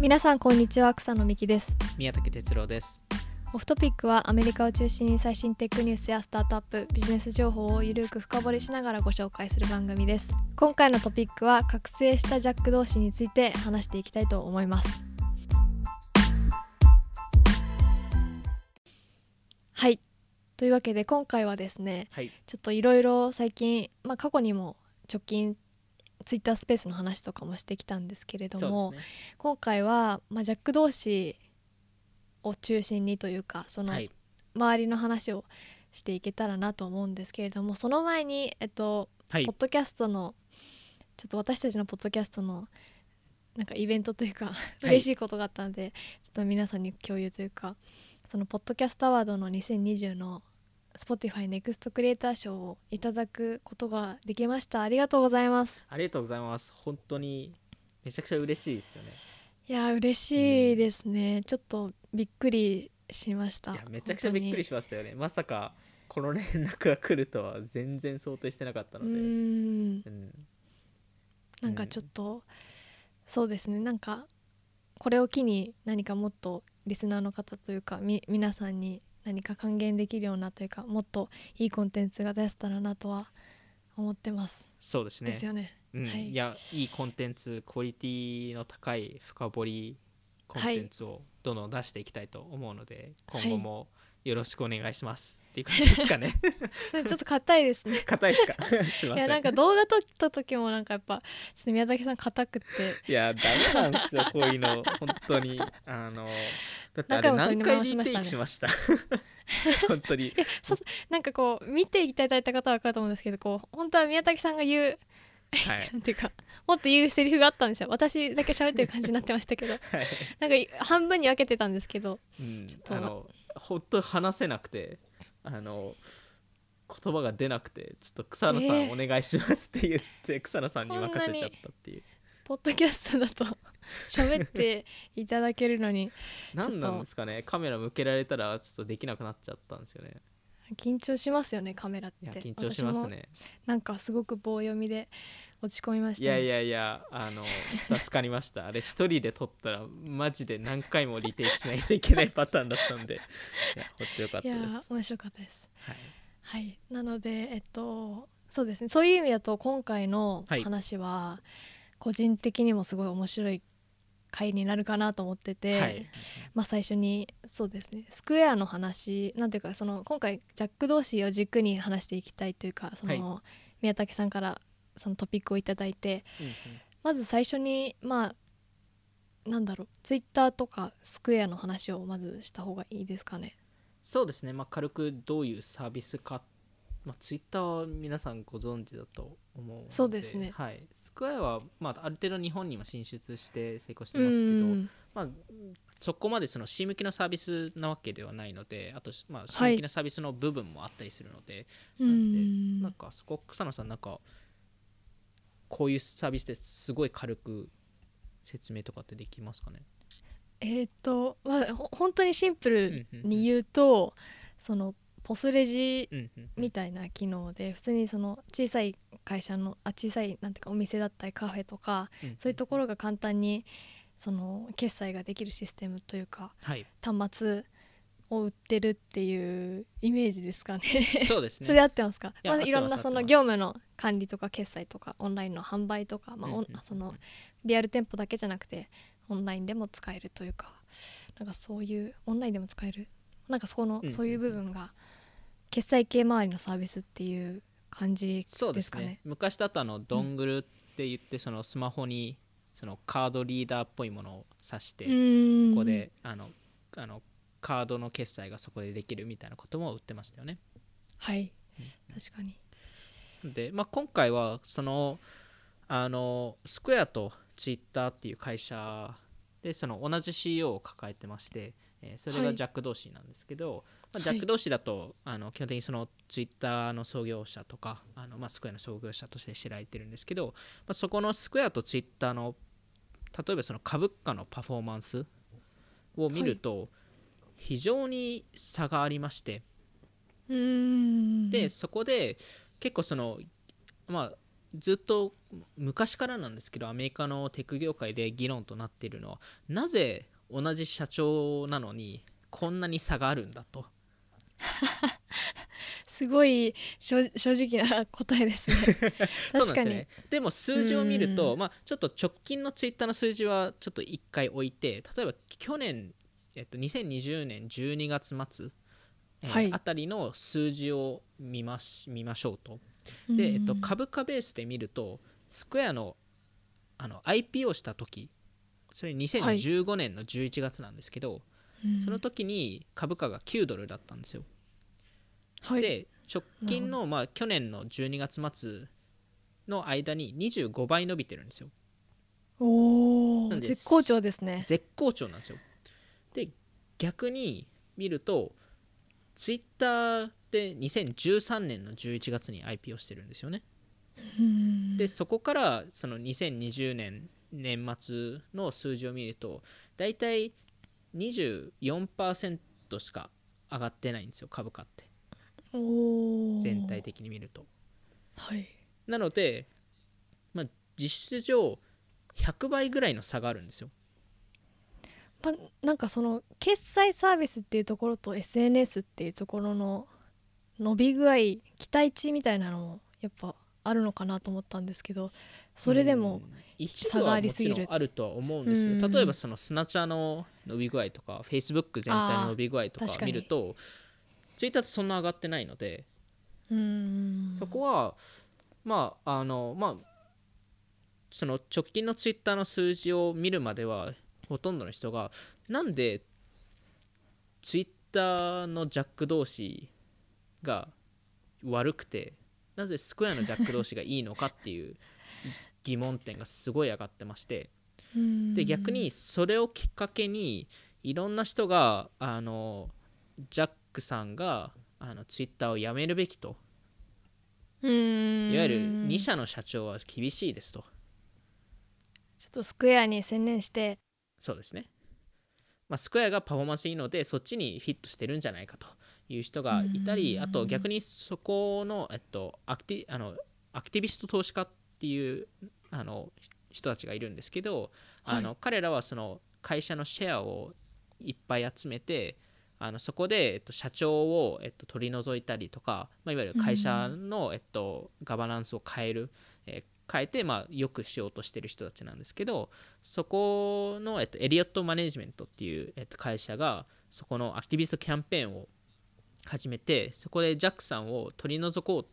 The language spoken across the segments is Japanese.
皆さんこんにちは草野美希です。宮武哲郎です。オフトピックはアメリカを中心に最新テックニュースやスタートアップビジネス情報をゆるく深掘りしながらご紹介する番組です。今回のトピックは覚醒したジャック同士について話していきたいと思います。はい。というわけで今回はですねはい。ちょっといろいろ最近、まあ、過去にも直近ツイッタースペースの話とかもしてきたんですけれども、ね。今回は、まあ、ジャック同士を中心にというかそのはい。周りの話をしていけたらなと思うんですけれどもその前に、えっとはい。ポッドキャストのちょっと私たちのポッドキャストのなんかイベントというかい。嬉しいことがあったので、ちょっと皆さんに共有というかそのポッドキャストアワードの2020の Spotify ネクストクリエイター賞をいただくことができました。ありがとうございます。ありがとうございます。本当にめちゃくちゃ嬉しいですよね。いや嬉しいですね、ちょっとびっくりしました。いやめちゃくちゃびっくりしましたよね。まさかこの連絡が来るとは全然想定してなかったので。うーん。うん。なんかちょっと、そうですね。なんかこれを機に何かもっとリスナーの方というかみ皆さんに何か還元できるようなというかもっといいコンテンツが出せたらなとは思ってます、そうですね。ですよね。うん。はい。いやいいコンテンツクオリティの高い深掘りコンテンツをどんどん出していきたいと思うので、はい。今後もよろしくお願いしますっていう感じですかね。ちょっと硬いですね。硬いですか？すいません。いやなんか動画撮った時もなんかやっぱちょっと宮崎さん硬くって。いやダメなんですよこういうの。本当に。あのだってあれ何何回リテイクしました？本当に。なんかこう見ていただいた方は分かると思うんですけどこう本当は宮崎さんが言うはい。なんていうかもっと言うセリフがあったんですよ。私だけ喋ってる感じになってましたけど。はい。なんかい半分に分けてたんですけど。うん。ちょっと。あの本当話せなくてあの言葉が出なくてちょっと草野さんえお願いしますって言って草野さんに任せちゃったっていうポッドキャストだと 喋っていただけるのに何なんですかね。カメラ向けられたらちょっとできなくなっちゃったんですよね。緊張しますよねカメラって。緊張しますね。なんかすごく棒読みで落ち込みました、ね、いやいやいやあの助かりました。あれ一人で撮ったらマジで何回もリテイクしないといけないパターンだったんで。いやほんとよかったです。面白かったです。はい。はい。なのでえっとそうですね。そういう意味だと今回のはい。話は個人的にもすごい面白い回になるかなと思ってて、はい。まあ最初にそうですねスクエアの話なんていうかその今回ジャック同士を軸に話していきたいというかその、は宮武さんからそのトピックをいただいてうんうん。まず最初にまあなんだろうツイッターとかスクエアの話をまずした方がいいですかね？そうですね、まあ、軽くどういうサービスか、まあ、ツイッターは皆さんご存知だと思うので。そうですね。はい、スクエアは、まあ、ある程度日本にも進出して成功してうますけど、ん。まあ、そこまでその C 向きのサービスなわけではないのであと、まあ、C はい向きのサービスの部分もあったりするので、うなんでんなんかそこ草野さんなんかこういうサービスですごい軽く説明とかってできますかね？えーっとまあほ本当にシンプルに言うと、そのポスレジみたいな機能で普通にその小さい会社のあ小さいなんていうかお店だったりカフェとかうんそういうところが簡単にその決済ができるシステムというかはい。端末を売ってるっていうイメージですかね。そうですそれ合ってますか？まあ、いろんなその業務の管理とか決済とかオンラインの販売とか、まあ、うんそのリアル店舗だけじゃなくてオンラインでも使えるというかなんかそういうオンラインでも使える？なんかそこのうん。そういう部分が決済系周りのサービスっていう感じそうですかね。昔だとあのドングルって言ってそのスマホにそのカードリーダーっぽいものを挿して、そこであのあのカードの決済がそこでできるみたいなことも売ってましたよね。はい。確かに。で、まあ、今回はそのあのスクエアとツイッターっていう会社でその同じ CEO を抱えてまして、えーそれはい。がジャック同士なんですけど、まあ、はい。ジャック同士だと、あの基本的にそのツイッターの創業者とかあの、まあ、スクエアの創業者として知られてるんですけど、まあ、そこのスクエアとツイッターの例えばその株価のパフォーマンスを見ると非常に差がありまして、でそこで結構そのまあずっと昔からなんですけどアメリカのテック業界で議論となっているのはなぜ同じ社長なのにこんなに差があるんだと すごい正正直な答えですね。確かにでね。でも数字を見ると、うん。まあ、ちょっと直近のツイッターの数字はちょっと一回置いて例えば去年、えっと、2020年12月末、えーはい。あたりの数字を見まし見ましょうと。で、えっと、うん株価ベースで見るとスクエアのあの IPO した時それ2015年の11月なんですけど、うん。その時に株価が9ドルだったんですよ、はい、で直近の、まあ、去年の12月末の間に25倍伸びてるんですよ。おお絶好調ですね。絶好調なんですよ。で逆に見るとツイッターで2013年の11月に IPO してるんですよね。うん。でそこからその2020年年末の数字を見ると大体24%しか上がってないんですよ株価って。全体的に見ると。はい。なので、まあ、実質上100倍ぐらいの差があるんですよ。まなんかその決済サービスっていうところと SNS っていうところの伸び具合期待値みたいなのもやっぱあるのかなと思ったんですけどそれでも差がありすぎる。あるとは思うんですけうん。ど例えばそのスナチャの伸び具合とか Facebook 全体の伸び具合とか見るとツイッターってそんな上がってないのでそこはまああのまあその直近のツイッターの数字を見るまではほとんどの人がなんでツイッターのジャック同士が悪くてなぜスクエアのジャック同士がいいのかっていう疑問点がすごい上がってましてで逆にそれをきっかけにいろんな人があのジャックさんがあのツイッターをやめるべきと。いわゆる2社の社長は厳しいですと。ちょっとスクエアに専念して。そうですね、まあ、スクエアがパフォーマンスいいのでそっちにフィットしてるんじゃないかという人がいたりうんあと逆にそこの,、えっと、アクティあのアクティビスト投資家っていうあの人たちがいるんですけど、あの彼らはその会社のシェアをいっぱい集めてあのそこで、えっと、社長を、えっと、取り除いたりとか、まあ、いわゆる会社の、えっと、ガバナンスを変える、えー変えて、まあ、よくしようとしてる人たちなんですけどそこの、えっと、エリオットマネジメントっていう、えっと、会社がそこのアクティビストキャンペーンを始めてそこでジャックさんを取り除こう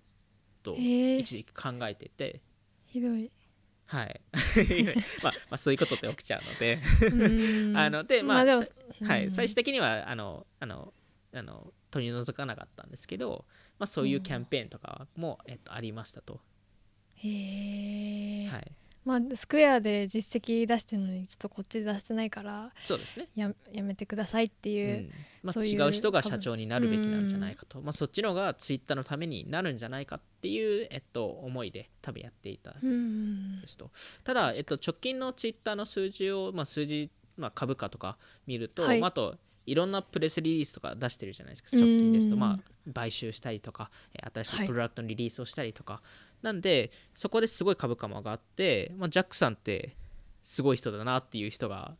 とえー。一時期考えてて、ひどいはい。まあ、まあそういうことって起きちゃうので。あのでまあ、でもさはい、うん。最終的にはあのあのあの取り除かなかったんですけど、まあ、そういうキャンペーンとかも、えっと、ありましたと、へえ、はい、まあスクエアで実績出してるのにちょっとこっちで出してないからそうですね。ややめてくださいっていうう、ん。まあ、そういう違う人が社長になるべきなんじゃないかと、まあ、そっちの方がツイッターのためになるんじゃないかっていう、えっと、思いで多分やっていたうんですと。ただ、えっと、直近のツイッターの数字を、まあ、数字、まあ、株価とか見ると、はい。まあ、あといろんなプレスリリースとか出してるじゃないですか直近ですと、うんまあ、買収したりとかえー新しはいい。プロダクトのリリースをしたりとか、なんでそこですごい株価も上がって、まあ、ジャックさんってすごい人だなっていう人が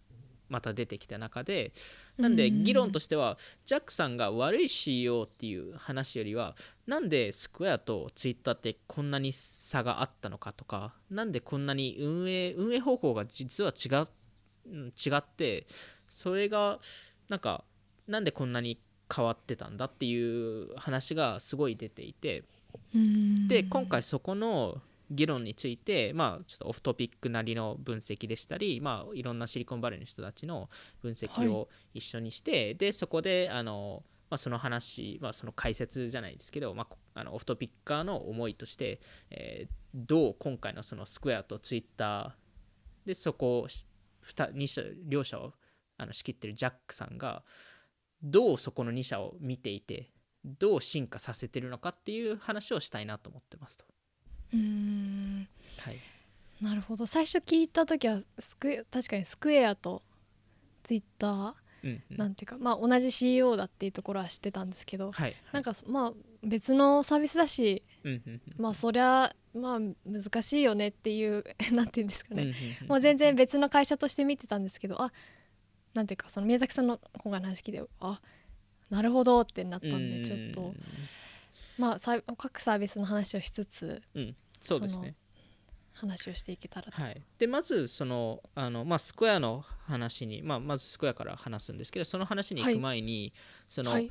また出てきた中でなんでうん。議論としてはジャックさんが悪い CEO っていう話よりはなんでスクエアとツイッターってこんなに差があったのかとかなんでこんなに運営運営方法が実は違違ってそれがなんかなんでこんなに変わってたんだっていう話がすごい出ていてうんで今回そこの議論について、まあ、ちょっとオフトピックなりの分析でしたり、まあ、いろんなシリコンバレーの人たちの分析を一緒にして、でそこであの、まあ、その話、まあ、その解説じゃないですけど、まあこ、あのオフトピッカーの思いとして、えーどう今回のそのスクエアとツイッターでそこをし二二社両者をあの仕切ってるジャックさんがどうそこの2社を見ていてどう進化させてるのかっていう話をしたいなと思ってますと。うん。はい、なるほど。最初聞いた時はスクエ確かにスクエアとツイッターうんうん。なんていうか、まあ同じ CEO だっていうところは知ってたんですけど、はい、なんかそまあ別のサービスだしうんうんうんまあそりゃまあ難しいよねっていう なんていうんですかね、うんうんうんもう全然別の会社として見てたんですけどあなんていうかその宮崎さんの今回の話聞いてあなるほどってなったんでちょっと。まあ各サービスの話をしつつうん。うんそうですね。話をしていけたらと、はい、でまずそのあの、まあ、スクエアの話に、まあ、まずスクエアから話すんですけどその話に行く前に、そのはい。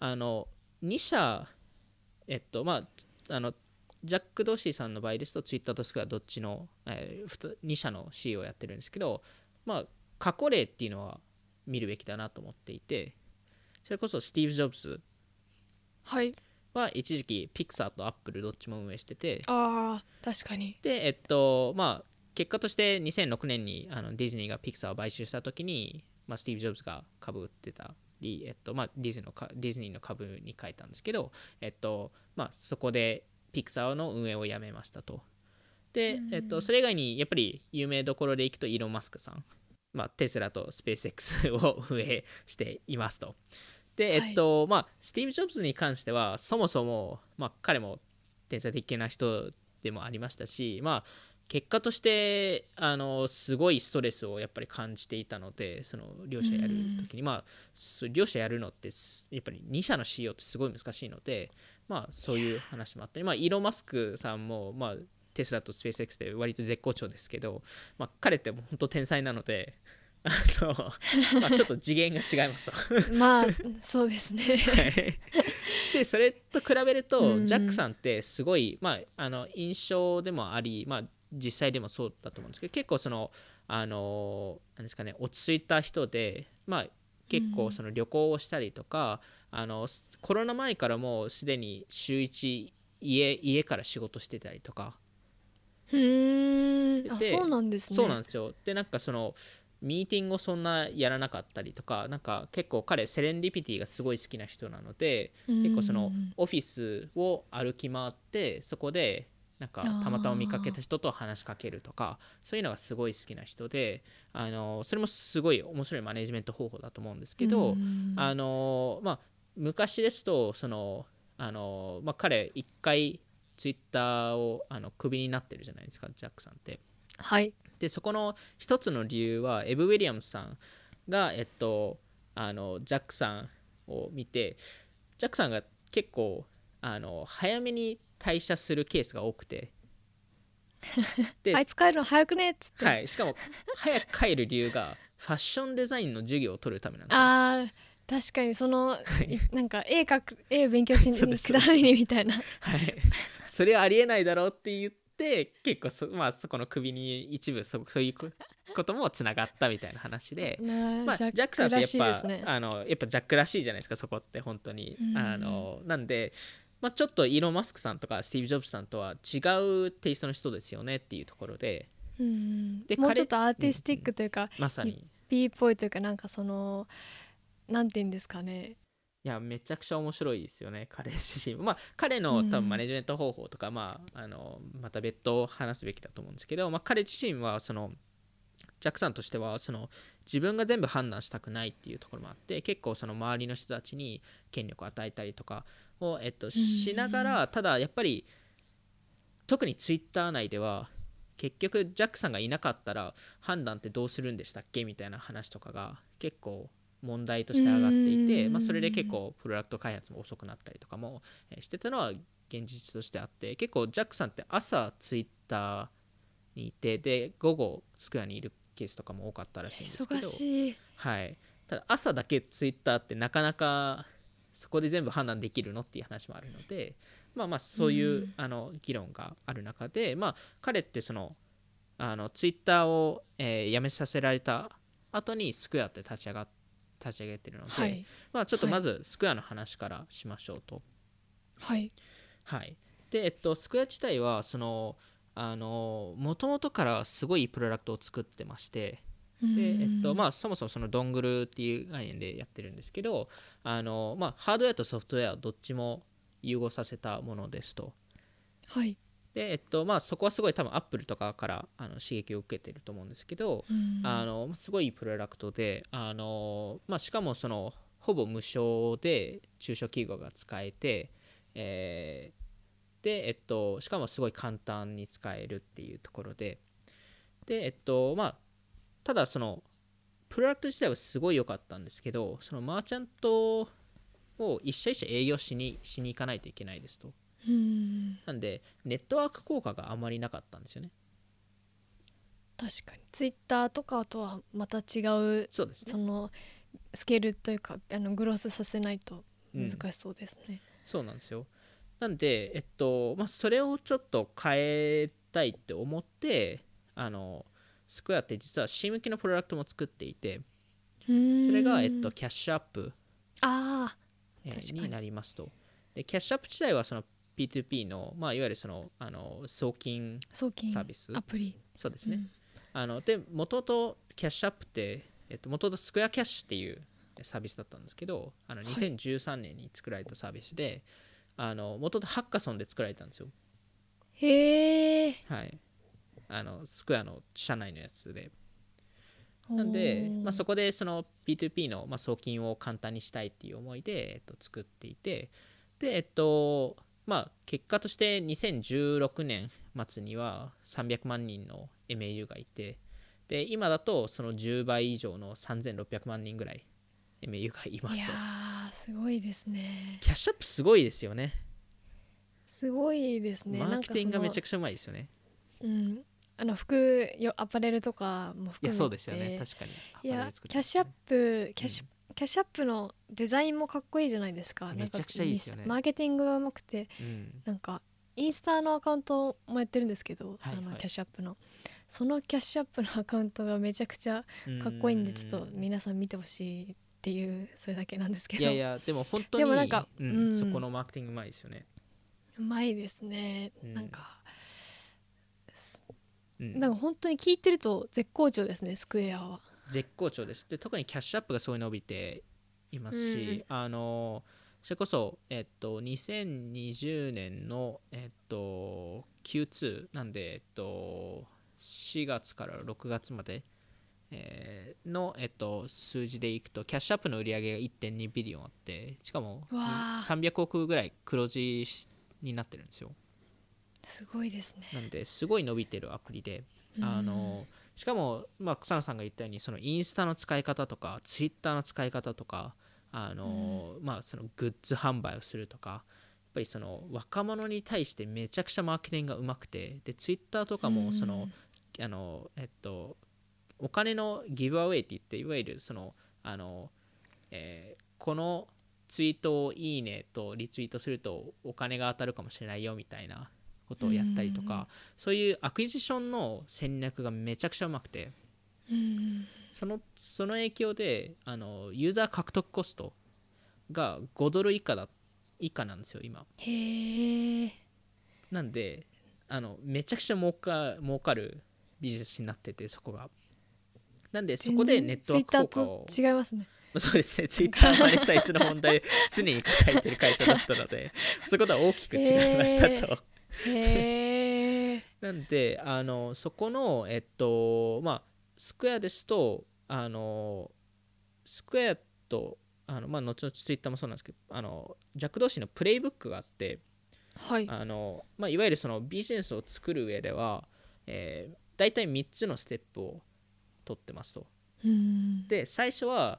あの2社えっとまああのジャック・ドーシーさんの場合ですとツイッターとスクエアどっちの、え2社の CEO をやってるんですけど、まあ、過去例っていうのは見るべきだなと思っていてそれこそスティーブ・ジョブズはい。は一時期ピクサーとアップルどっちも運営してて。あー確かに。でえっとまあ結果として2006年にあのディズニーがピクサーを買収した時に、まあ、スティーブ・ジョブズが株売ってたり、えっとまあ、ディズニーのかディズニーの株に変えたんですけど、えっとまあ、そこでピクサーの運営をやめましたと。で、えっと、それ以外にやっぱり有名どころでいくとイーロン・マスクさん、まあ、テスラとスペース X を運営していますと。でえっと、まあスティーブ・ジョブズに関してはそもそも、まあ、彼も天才的な人でもありましたしまあ結果としてあのすごいストレスをやっぱり感じていたのでその両者やる時に、まあ両者やるのってすやっぱり2社の CEO ってすごい難しいのでまあそういう話もあったり、まあ、イーロン・マスクさんも、まあ、テスラとスペース X で割と絶好調ですけど、まあ、彼って本当天才なので あの、まあ、ちょっと次元が違いますと。まあそうですね。はい。でそれと比べると、うんジャックさんってすごい、まあ、あの印象でもあり、まあ、実際でもそうだと思うんですけど結構そのあのなんですかね落ち着いた人で、まあ、結構その旅行をしたりとか、あのコロナ前からもうすでに週1家家から仕事してたりとかうー。んあでそうなんですね。そうなんですよ。でなんかそのミーティングをそんなやらなかったりとかなんか結構彼セレンディピティがすごい好きな人なので結構そのオフィスを歩き回ってそこでなんかたまたま見かけた人と話しかけるとかそういうのがすごい好きな人であのそれもすごい面白いマネジメント方法だと思うんですけどうん。あのまあ昔ですとそのあの、まあ、彼一回ツイッターをあのクビになってるじゃないですかジャックさんって。はい。でそこの一つの理由はエブ・ウィリアムスさんが、えっと、あのジャックさんを見てジャックさんが結構あの早めに退社するケースが多くて。で、あいつ帰るの早くねっつって、はい、しかも早く帰る理由がファッションデザインの授業を取るためなんですよ。あー確かにそのなんか絵描く絵勉強しに行くためにみたいな。はい、それはありえないだろうって言って結構そ,、まあ、そこの首に一部そそういうここともつながったみたいな話で、まあ、ジャックさんってやっぱ、ね。あのやっぱジャックらしいじゃないですかそこって本当に、うん。あのなんで、まあ、ちょっとイーロン・マスクさんとかスティーブ・ジョブズさんとは違うテイストの人ですよねっていうところでうんで彼もうちょっとアーティスティックというか、まさに。P っぽいというかなんかそのなんて言うんですかねいやめちゃくちゃ面白いですよね 彼自身まあ彼のうん。多分マネジメント方法とか、まああのまた別途話すべきだと思うんですけど、まあ、彼自身はそのジャックさんとしてはその自分が全部判断したくないっていうところもあって結構その周りの人たちに権力を与えたりとかを、えっと、しながらただやっぱり特にツイッター内では結局ジャックさんがいなかったら判断ってどうするんでしたっけみたいな話とかが結構問題として上がっていて、うん。まあ、それで結構プロダクト開発も遅くなったりとかもえーしてたのは現実としてあって結構ジャックさんって朝ツイッターにいてで午後スクエアにいるケースとかも多かったらしいんですけどはい、ただ朝だけツイッターってなかなかそこで全部判断できるのっていう話もあるのでまあまあそういう、うん。あの議論がある中でまあ彼ってそのあのツイッターを、えー辞めさせられた後にスクエアって立ち上が立ち上げてるので、はい。まあちょっとまずスクエアの話からしましょうと。はい。はい、で、えっと、スクエア自体はそのあの元々からすごいプロダクトを作ってましてで、えっとまあ、そもそもそのドングルっていう概念でやってるんですけどあの、まあ、ハードウェアとソフトウェアどっちも融合させたものですと。はいで、えっとまあ、そこはすごい多分アップルとかからあの刺激を受けてると思うんですけど、うん。あのすごいいいプロダクトであの、まあ、しかもそのほぼ無償で中小企業が使えて、えーで、えっと、しかもすごい簡単に使えるっていうところででえっとまあただそのプロダクト自体はすごい良かったんですけどそのマーチャントを一社一社営業しにしに行かないといけないですと。うんなんでネットワーク効果があまりなかったんですよね。確かに。ツイッターとかとはまた違うそうですね。そのスケールというかあのグロスさせないとうん。難しそうですね。そうなんですよ。なんでえっとまあそれをちょっと変えたいって思ってあのスクエアって実は C 向きのプロダクトも作っていてそれが、えっと、キャッシュアップ、あえーになりますと。でキャッシュアップ自体はその P2P の、まあ、いわゆるそのあの送金サービス。アプリ。そうですね、うん。あので元々キャッシュアップってえっと元々スクエアキャッシュっていうサービスだったんですけどあのはい。2013年に作られたサービスで、あの元々ハッカソンで作られたんですよ。へえはい。あのスクエアの社内のやつで。なんで、まあ、そこでその P2P の、まあ、送金を簡単にしたいっていう思いで、えっと、作っていて。でえっとまあ結果として2016年末には300万人の MAU がいてで今だとその10倍以上の3600万人ぐらい MAU がいまいやすとーすごいですね。キャッシュアップすごいですよね。すごいですね。マーケティングがめちゃくくちゃうまいですよね。うん。あの服よアパレルとかも含めて。いやそうですよね。確かに。いやアパレル作ってキャッシュアップキャッシュ、キャッシュアップのデザインもかっこいいじゃないですか。めちゃくちゃいいですよね。マーケティングがうまくて。うん。なんかインスタのアカウントもやってるんですけど、はいはい。あのキャッシュアップの。そのキャッシュアップのアカウントがめちゃくちゃかっこいいんでちょっとうん。皆さん見てほしいっていうそれだけなんですけど。いやいやでも本当にでもなんかうんうん。そこのマーケティングうまいですよね、うまいですね、うん。なんかうん。なんか本当に聞いてると絶好調ですねスクエアは絶好調です。で特にキャッシュアップがすごい伸びていますし、あのそれこそ、えっと、2020年の、えっと、Q2 なんで、えっと、4月から6月まで、えーの、えっと、数字でいくとキャッシュアップの売り上げが1.2ビリオンあってしかもわあ。300億ぐらい黒字になってるんですよ。すごいですね。なんですごい伸びてるアプリであのしかも、まあ、草野さんが言ったようにそのインスタの使い方とかツイッターの使い方とかあの、まあ、そのグッズ販売をするとかやっぱりその若者に対してめちゃくちゃマーケティングがうまくてでツイッターとかもその、あのえっとお金の giveaway って言っていわゆるそのあの、えーこのツイートをいいねとリツイートするとお金が当たるかもしれないよみたいなことをやったりとか、そういう acquisition の戦略がめちゃくちゃうまくて。うんそのその影響であのユーザー獲得コストが5ドル以下だ以下なんですよ今。へえなんであのめちゃくちゃ儲か儲かるビジネスになっててそこが。なんでそこでネットワーク効果を違いますね。そうですね。ツイッターマネタイズの問題常に抱えてる会社だったのでそういうことは大きく違いましたと、へえ なんであのそこのえっとまあスクエアですとあのスクエアとあのまあ後々ツイッターもそうなんですけどあの弱同士のプレイブックがあってはい。あの、まあ、いわゆるそのビジネスを作る上では、えー、大体3つのステップを取ってますと。うん。で最初は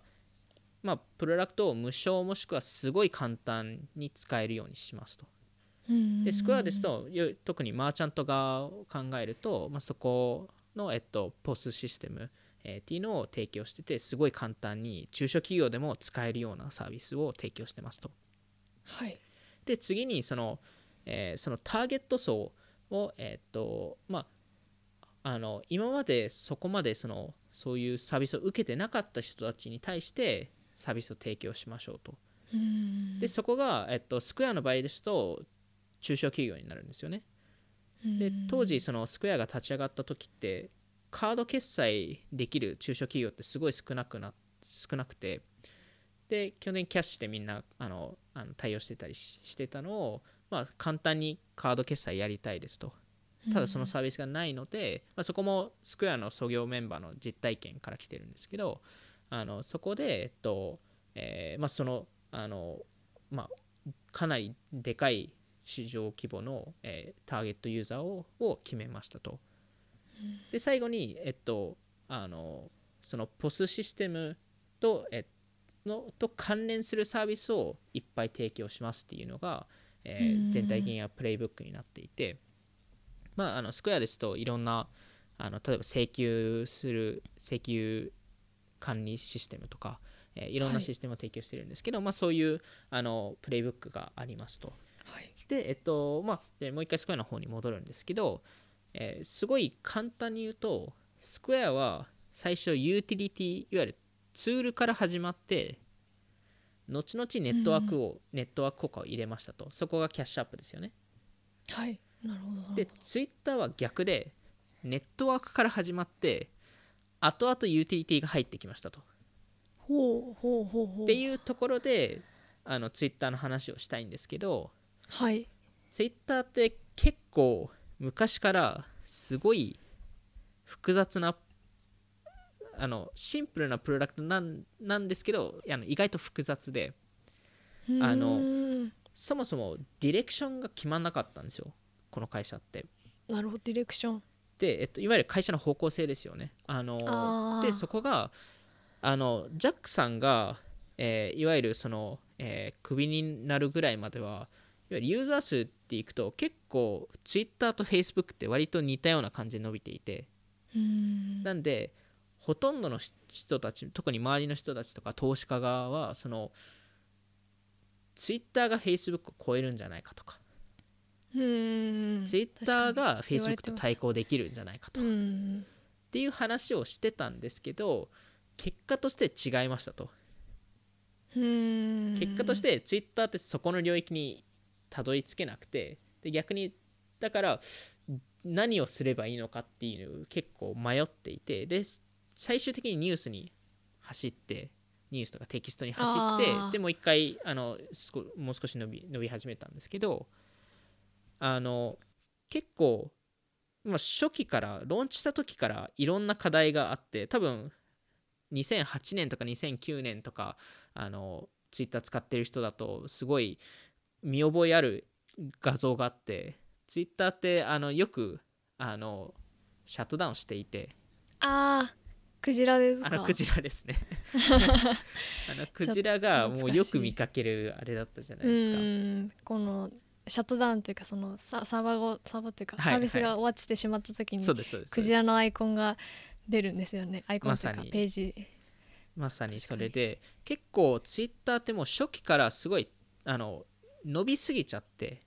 まあプロダクトを無償もしくはすごい簡単に使えるようにしますと。うんでスクエアですとよ特にマーチャント側を考えると、まあ、そこの、えっと、ポスシステム、えーっていうのを提供しててすごい簡単に中小企業でも使えるようなサービスを提供してますと。はい。で次にその,、えーそのターゲット層を、えっとまあ、あの今までそこまでそのそういうサービスを受けてなかった人たちに対してサービスを提供しましょうと。うん。でそこが、えっと、スクエアの場合ですと中小企業になるんですよね。で当時そのスクエアが立ち上がった時ってカード決済できる中小企業ってすごい少なくな少なくてで去年キャッシュでみんなあのあの対応してたりししてたのを、まあ、簡単にカード決済やりたいですと。ただそのサービスがないので、まあ、そこもスクエアの創業メンバーの実体験から来てるんですけどあのそこで、えっとえーまあ、そのあの、まあ、かなりでかい市場規模の、えーターゲットユーザーをを決めましたと。で最後に、えっと、あのその POS システムと,、えのと関連するサービスをいっぱい提供しますっていうのが、えーうん全体的なプレイブックになっていて、まあ、あのスクエアですといろんなあの例えば請求する請求管理システムとか、えーいろんはないシステムを提供してるんですけど、まあ、そういうあのプレイブックがありますと。はいで、えっとまあ、でもう一回スクエアの方に戻るんですけど、えーすごい簡単に言うとスクエアは最初ユーティリティいわゆるツールから始まって後々ネットワークを、ネットワーク効果を入れましたと。そこがキャッシュアップですよね。はいなるほどなるほど。でツイッターは逆でネットワークから始まって後々ユーティリティが入ってきましたと。ほうほうほうほう。っていうところであのツイッターの話をしたいんですけどはい。ツイッターって結構昔からすごい複雑なあのシンプルなプロダクトなんなんですけどあの意外と複雑であのそもそもディレクションが決まんなかったんですよこの会社って。なるほどディレクション。で、えっと、いわゆる会社の方向性ですよね。あのでそこがあのジャックさんが、えーいわゆるその、えークビになるぐらいまではゆるユーザー数っていくと結構 Twitter と Facebook って割と似たような感じで伸びていて。なんでほとんどの人たち特に周りの人たちとか投資家側はその Twitter が Facebook を超えるんじゃないかとか、うーん。Twitter が言われ Facebook とてます。対抗できるんじゃないかとうか、っんていう話をしてたんですけど結果として違いましたと。結果としてツイッターってそこの領域にたどり着けなくてで逆にだから何をすればいいのかっていう結構迷っていてで最終的にニュースに走ってニュースとかテキストに走ってでもう一回あのもう少し伸び伸び始めたんですけどあの結構、まあ、初期からローンチした時からいろんな課題があって多分2008年とか2009年とかあのツイッター使ってる人だとすごい見覚えある画像があってツイッターってあのよくあのシャットダウンしていて。あークジラですか。あのクジラですね。あのクジラがもうよく見かけるあれだったじゃなういですか。このシャットダウンというかそのササーバーがサーバーというか、はいサービスが終わってしまった時にクジラのアイコンが出るんですよね。アイコンというかまさに。ページ。まさにそれで結構ツイッターってもう初期からすごいあの伸びすぎちゃって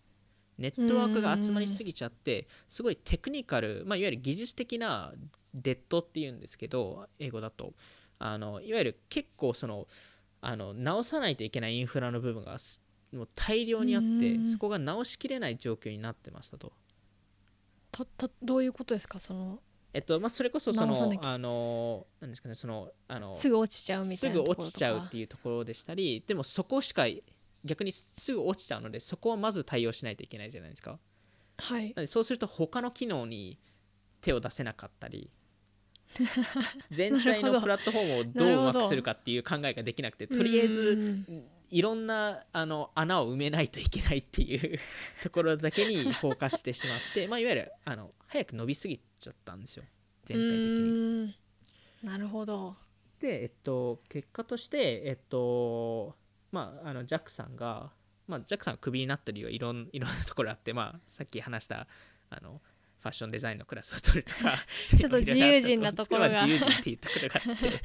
ネットワークが集まりすぎちゃってすごいテクニカル、まあ、いわゆる技術的なデッドっていうんですけど英語だと。あのいわゆる結構そのあの直さないといけないインフラの部分がすもう大量にあってうん。そこが直しきれない状況になってましたと。たたどういうことですか？そのえっとまあ、それこそそのあのなんですかねそのあのすぐ落ちちゃうみたすいなところとか。ぐ落ちちゃうっていうところでしたりでもそこしか逆にすぐ落ちちゃうのでそこはまず対応しないといけないじゃないですか。はい。なのでそうすると他の機能に手を出せなかったり 全体のプラットフォームをどううまくするかっていう考えができなくてとりあえずいろんなあの穴を埋めないといけないっていうところだけにフォーカスしてしまって、まあ、いわゆるあの早く伸びすぎちゃったんですよ。全体的に。なるほど。で、えっと、結果として、えっとまあ、あのジャックさんが、まあ、ジャックさんがクビになった理由はいろん いろんなところあって、まあ、さっき話したあのファッションデザインのクラスを取るとか ちょっと自由人なところが。まあ自由人っていうところがあって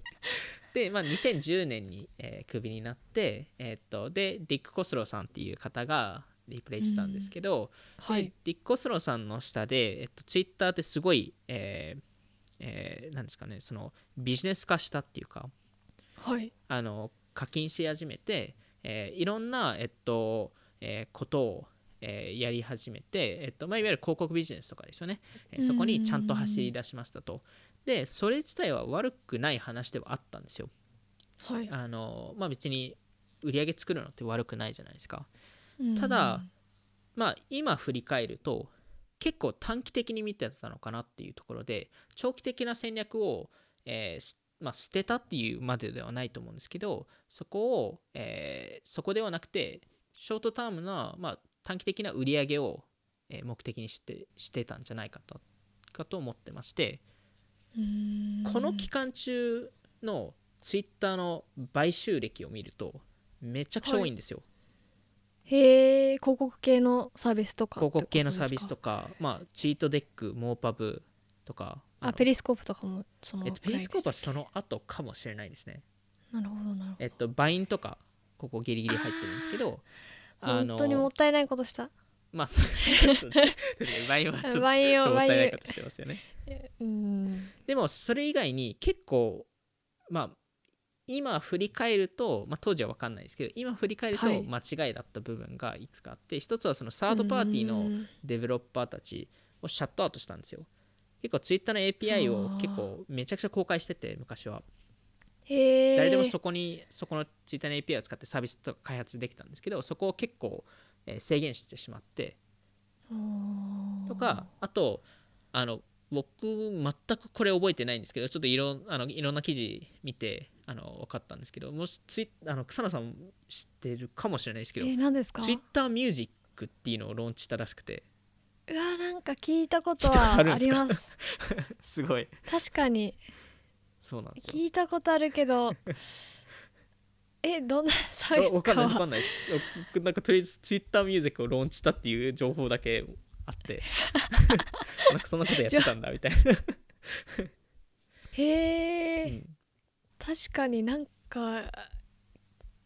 で、まあ、2010年に、えークビになって、えっとでディック・コスローさんっていう方がリプレイしたんですけど、ではい。ディック・コスローさんの下で、えっと、ツイッターってすごい、えーえーなんですかねそのビジネス化したっていうかはい。あの課金し始めて、えーいろんな、えっとえーことを、えーやり始めて、えっとまあ、いわゆる広告ビジネスとかですよね、えーそこにちゃんと走り出しましたと。でそれ自体は悪くない話ではあったんですよ。はいあのまあ、別に売り上げ作るのって悪くないじゃないですか。うんただまあ今振り返ると結構短期的に見てたのかなっていうところで長期的な戦略を、えーしまあ、捨てたっていうまでではないと思うんですけどそこを、えーそこではなくてショートタームな、まあ、短期的な売り上げを、えー目的にしてしてたんじゃないかとかと思ってましてこの期間中のツイッターの買収歴を見るとめちゃくちゃ多いんですよ、へえ広告系のサービスとか広告系のサービスとかかまあチートデックモーパブとかのあペリスコープとかもそのえっと、ペリスコープはくその後かもしれないですね。なるほどなるほえっと Vine とかここギリギリ入ってるんですけどど 本当にもったいないことした。まあそうそうそう Vine はちょっと バもったいないことしてますよね。うん。でもそれ以外に結構まあ今振り返ると、まあ、当時は分かんないですけど今振り返るとはい。間違いだった部分がいくつかあって、一つはそのサードパーティーのうん。 developer たちをシャットアウトしたんですよ結構ツイッターの API を結構めちゃくちゃ公開してて昔は。誰でもそこにそこのツイッターの API を使ってサービスとか開発できたんですけどそこを結構、えー制限してしまって。とかあとあの僕全くこれ覚えてないんですけどちょっといろんあのいろんな記事見てあの分かったんですけどもしツイあの草野さん知ってるかもしれないですけどツイッターミュージックっていうのをローンチしたらしくてうわなんか聞いたことはあります。すごい。確かに。そうなんですよ。聞いたことあるけど えどんなサービスわかんないわかんない。僕なんかとりあえずツイッターミュージックをローンチしたっていう情報だけあって。なんかそんなことやってたんだみたいな、へえ、うん。確かになんか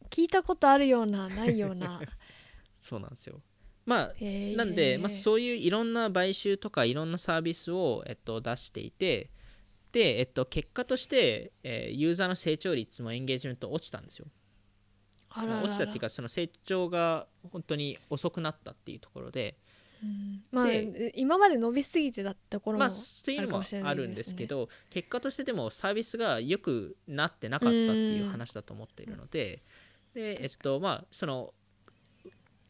聞いたことあるようなないような。そうなんですよまあなんで、まあ、そういういろんな買収とかいろんなサービスを、えっと、出していてで、えっと、結果として、えーユーザーの成長率もエンゲージメント落ちたんですよ。あららら。落ちたっていうかその成長が本当に遅くなったっていうところで。うん。まあで今まで伸びすぎてたところもまあそういうのもあるんですけど結果としてでもサービスが良くなってなかったっていう話だと思っているのででえっとまあその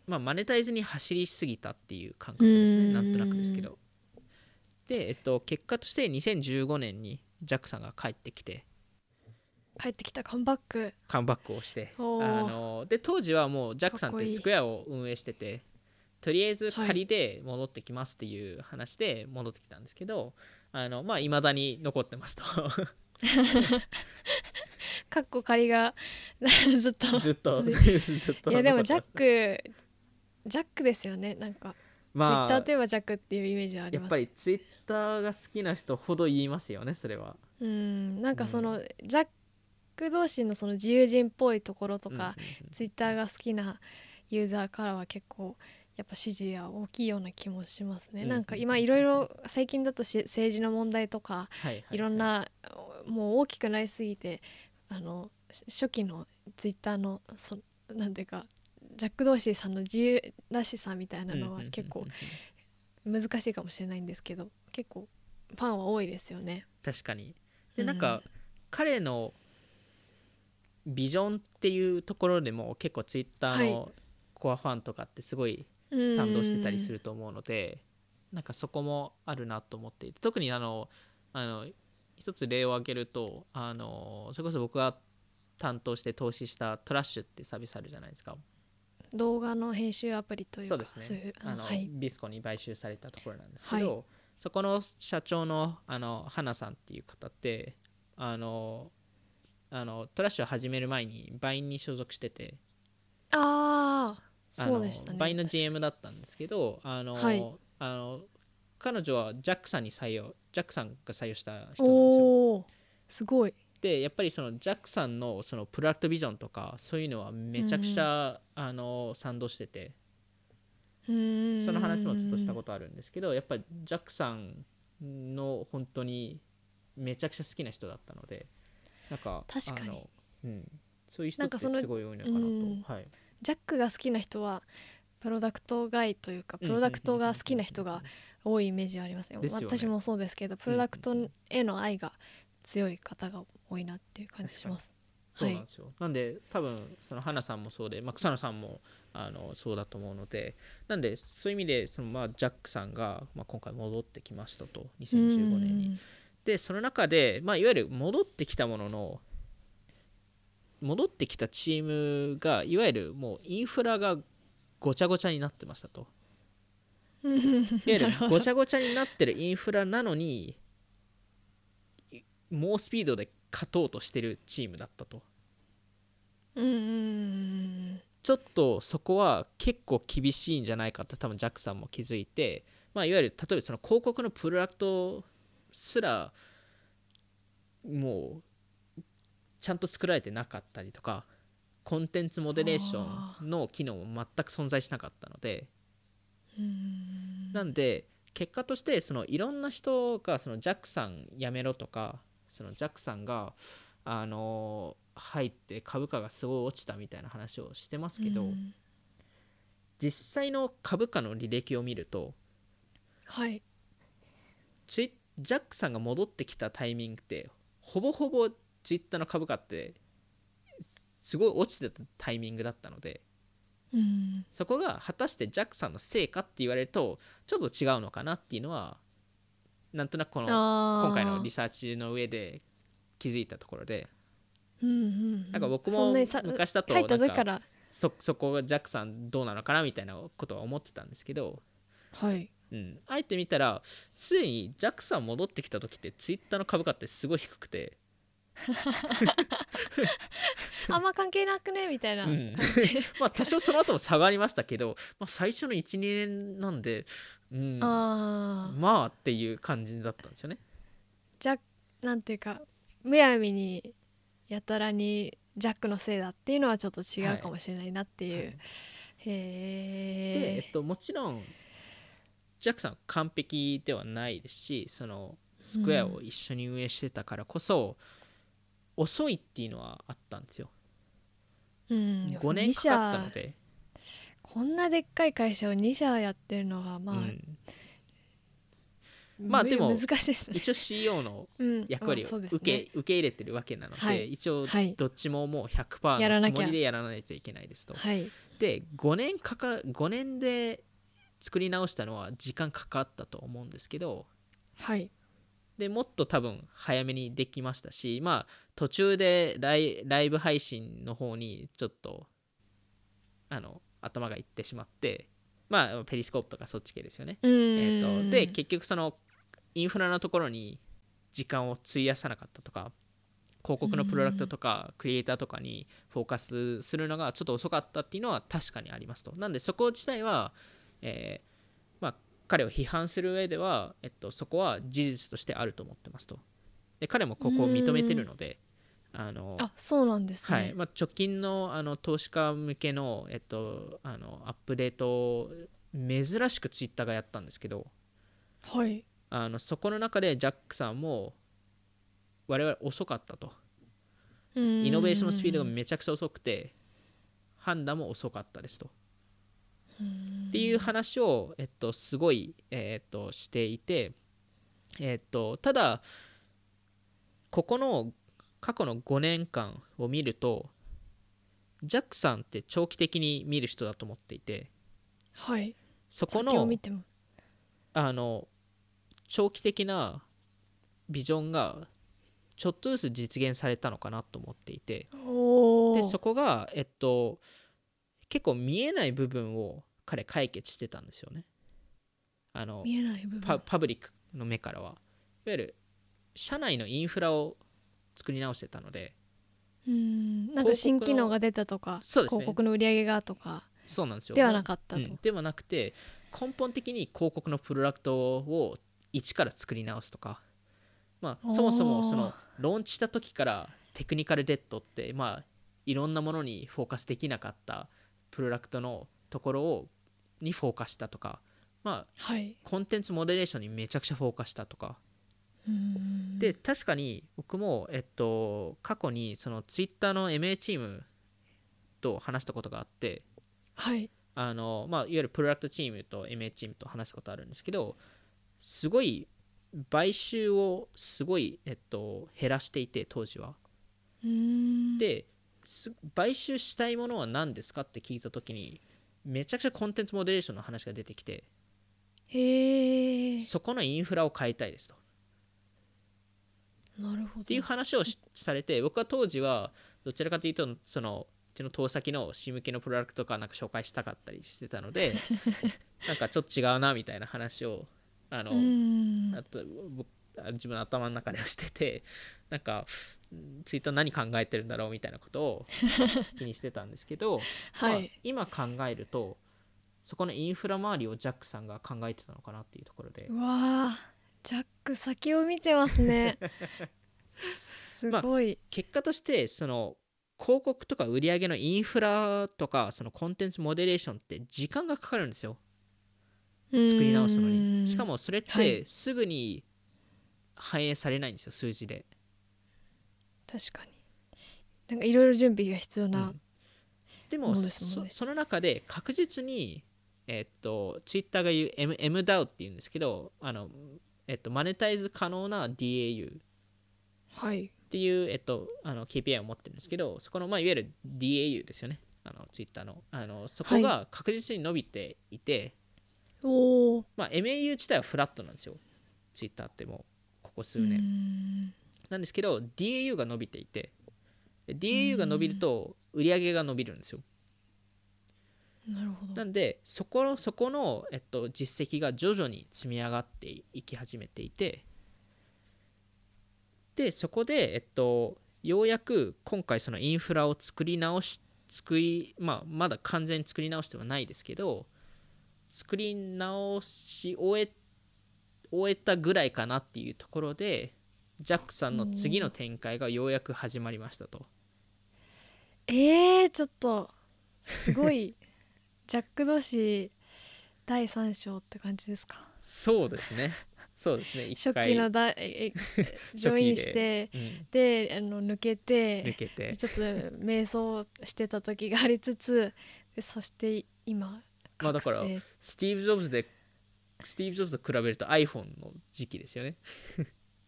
まあマネタイズに走りすぎたっていう感覚ですうん。ねなんとなくですけど。でえっと結果として2015年にジャックさんが帰ってきて。帰ってきたカムバック。カムバックをして。あので当時はもうジャックさんってスクエアを運営しててとりあえずはい。仮で戻ってきますっていう話で戻ってきたんですけど、あのまあいまだに残ってますと。かっこ仮が ずっと。ずっと。続 ずっといやでもジャックジャックですよね。なんか、まあツイッターといえばジャックっていうイメージはありやっますぱりツイッターが好きな人ほど言いますよねそれは。うん。なんかその、ジャック同士のその自由人っぽいところとか、うんうんうんツイッターが好きなユーザーからは結構やっぱ支持は大きいような気もしますね、うんなんか今いろいろ最近だとし政治の問題とかはいはい。いろんなもう大きくなりすぎてあのし初期のツイッターのそなんていうかジャック・ドーシーさんの自由らしさみたいなのは結構難しいかもしれないんですけど結構ファンは多いですよね。確かに。でうん。なんか、彼のビジョンっていうところでも結構ツイッターのコアファンとかってすごい賛同してたりすると思うのでなんかそこもあるなと思っていて。特にあのあの一つ例を挙げるとあのそれこそ僕が担当して投資したトラッシュってサービスあるじゃないですか動画の編集アプリというかそうですね。あの、はい、ビスコに買収されたところなんですけど、はそこの社長のあの花さんっていう方ってあのあのトラッシュを始める前にバインに所属しててああそうでしたね。バインの GM だったんですけどあの、はい。あの彼女はジャックさんに採用ジャックさんが採用した人なんですよ。すごいでやっぱりそのジャックさんのそのプロダクトビジョンとかそういうのはめちゃくちゃ、あの賛同してて。その話もちょっとしたことあるんですけどやっぱりジャックさんの本当にめちゃくちゃ好きな人だったのでなんか確かに。うん、そういう人ってすごい多いのかなと、うん。はい、ジャックが好きな人はプロダクト外というかプロダクトが好きな人が多いイメージはありますよ。ですよね。私もそうですけどプロダクトへの愛が強い方が多いなっていう感じします。はいそうなんですよ、なんで多分その花さんもそうで、まあ、草野さんもあのそうだと思うのでなんでそういう意味でその、まあ、ジャックさんが、まあ、今回戻ってきましたと2015年に。でその中で、まあ、いわゆる戻ってきたものの戻ってきたチームがいわゆるもうインフラがごちゃごちゃになってましたと。う んいわゆるごちゃごちゃになってるインフラなのに猛スピードで勝とうとしてるチームだったと。ちょっとそこは結構厳しいんじゃないかって多分ジャックさんも気づいて、まあ、いわゆる例えばその広告のプロダクトすらもうちゃんと作られてなかったりとかコンテンツモデレーションの機能も全く存在しなかったので。うん。なんで結果としてそのいろんな人がそのジャックさんやめろとかそのジャックさんがあの入って株価がすごい落ちたみたいな話をしてますけど、うん。実際の株価の履歴を見るとはい。ジャックさんが戻ってきたタイミングってほぼほぼツイッターの株価ってすごい落ちてたタイミングだったのでうん。そこが果たしてジャックさんのせいかって言われるとちょっと違うのかなっていうのはなんとなくこの今回のリサーチの上で気づいたところでうんうんうん。なんか僕も昔だと入ったなんかそそこがジャックさんどうなのかなみたいなことは思ってたんですけどはい。うん、あえて見たらすでにジャックさん戻ってきた時ってツイッターの株価ってすごい低くて、あんま関係なくねみたいな、うん。まあ多少その後も下がりましたけど、まあ、最初の12年なんで、うん、まあああっていう感じだったんですよね。じゃなんていうかむやみにやたらにジャックのせいだっていうのはちょっと違うかもしれないなっていう、はい。へで、ええっと、もちろんジャックさん完璧ではないですしそのスクエアを一緒に運営してたからこそ、遅いっていうのはあったんですよ。うん、5年かかったの2で。社こんなでっかい会社を2社やってるのはまあ、うん。まあでも難しいですね、一応 CEO のうん、役割をまあそうです受ねけ,、受け入れてるわけなので、はい。一応はい。どっちももう100%のつもりでやらないといけないですと。はい。で5年かか5年で作り直したのは時間かかったと思うんですけどはい。でもっと多分早めにできましたしまあ途中でライライブ配信の方にちょっとあの頭がいってしまってまあペリスコープとかそっち系ですよね。えー、とで結局そのインフラのところに時間を費やさなかったとか広告のプロダクトとかクリエイターとかにフォーカスするのがちょっと遅かったっていうのは確かにありますと。なんでそこ自体は、えーまあ、彼を批判する上では、えっと、そこは事実としてあると思ってますと。で彼もここを認めてるのであのあそうなんですね、はい。まあ、直近のあの投資家向けの,、えっと、あのアップデートを珍しくツイッターがやったんですけどはい。あのそこの中でジャックさんも我々遅かったと。イイノベーションのスピードがめちゃくちゃ遅くて判断も遅かったですと。っていう話を、えっと、すごい、えっと、していて、えっと、ただここの過去の5年間を見るとジャックさんって長期的に見る人だと思っていてはい。そこの見ても。あの長期的なビジョンがちょっとずつ実現されたのかなと思っていてでそこがえっと結構見えない部分を彼解決してたんですよね。あのパブリックの目からは。いわゆる社内のインフラを作り直してたので。うん。なんか新機能が出たとか広告の売り上げがとか。そうなんですよ。ではなかったと、うん。ではなくて根本的に広告のプロダクトを一から作り直すとか、まあ、そもそもそのローンチした時からテクニカルデッドって、まあ、いろんなものにフォーカスできなかったプロダクトのところをにフォーカスしたとか、まあ、はい。コンテンツモデレーションにめちゃくちゃフォーカスしたとか。うんで確かに僕も、えっと、過去にそのツイッターの MA チームと話したことがあってはいあの、まあ、いわゆるプロダクトチームと MA チームと話したことあるんですけどすごい買収をすごい、えっと、減らしていて当時は。うんです買収したいものは何ですかって聞いた時にめちゃくちゃコンテンツモデレーションの話が出てきてそこのインフラを変えたいですと。なるほど。っていう話をしされて僕は当時はどちらかというとそのちの投先の C 向けのプロダクトとかなんか紹介したかったりしてたので なんかちょっと違うなみたいな話をあの、うん。あと僕自分の頭の中ではしててなんかツイッター何考えてるんだろうみたいなことを気にしてたんですけど、まあはい。今考えるとそこのインフラ周りをジャックさんが考えてたのかなっていうところで。うわあジャック先を見てますね。すごい、結果としてその広告とか売り上げのインフラとかそのコンテンツモデレーションって時間がかかるんですよ。作り直すのに。しかもそれっはい。てすぐに反映されないんですよ数字で。確かに。なんかいろいろ準備が必要な、うん。でもね。そその中で確実にえっとツイッターが言う M MDAO っていうんですけどあのえっとマネタイズ可能な DAU はい。っていう、えっと、あの KPI を持ってるんですけどそこの、まあ、いわゆる DAU ですよね。あのツイッターの。あのそこが確実に伸びていて、おおまあ、MAU 自体はフラットなんですよ。ツイッターってもうここ数年。なんですけど DAU が伸びていてで DAU が伸びると売り上げが伸びるんですよなるほどなんでそこのそこの、えっと、実績が徐々に積み上がっていき始めていてでそこで、えっと、ようやく今回そのインフラを作り直し作り、まあ、まだ完全に作り直してはないですけど作り直し終え終えたぐらいかなっていうところでジャックさんの次の展開がようやく始まりましたと。えー、ちょっとすごい ジャック・ドシー第3章って感じですか？そうですね。そうですね。初期のだええ ジョインしてうん、であの抜けて抜けて。ちょっと瞑想してた時がありつつでそして今まあだからスティーブ・ジョブズでスティーブ・ジョブズと比べると iPhone の時期ですよね。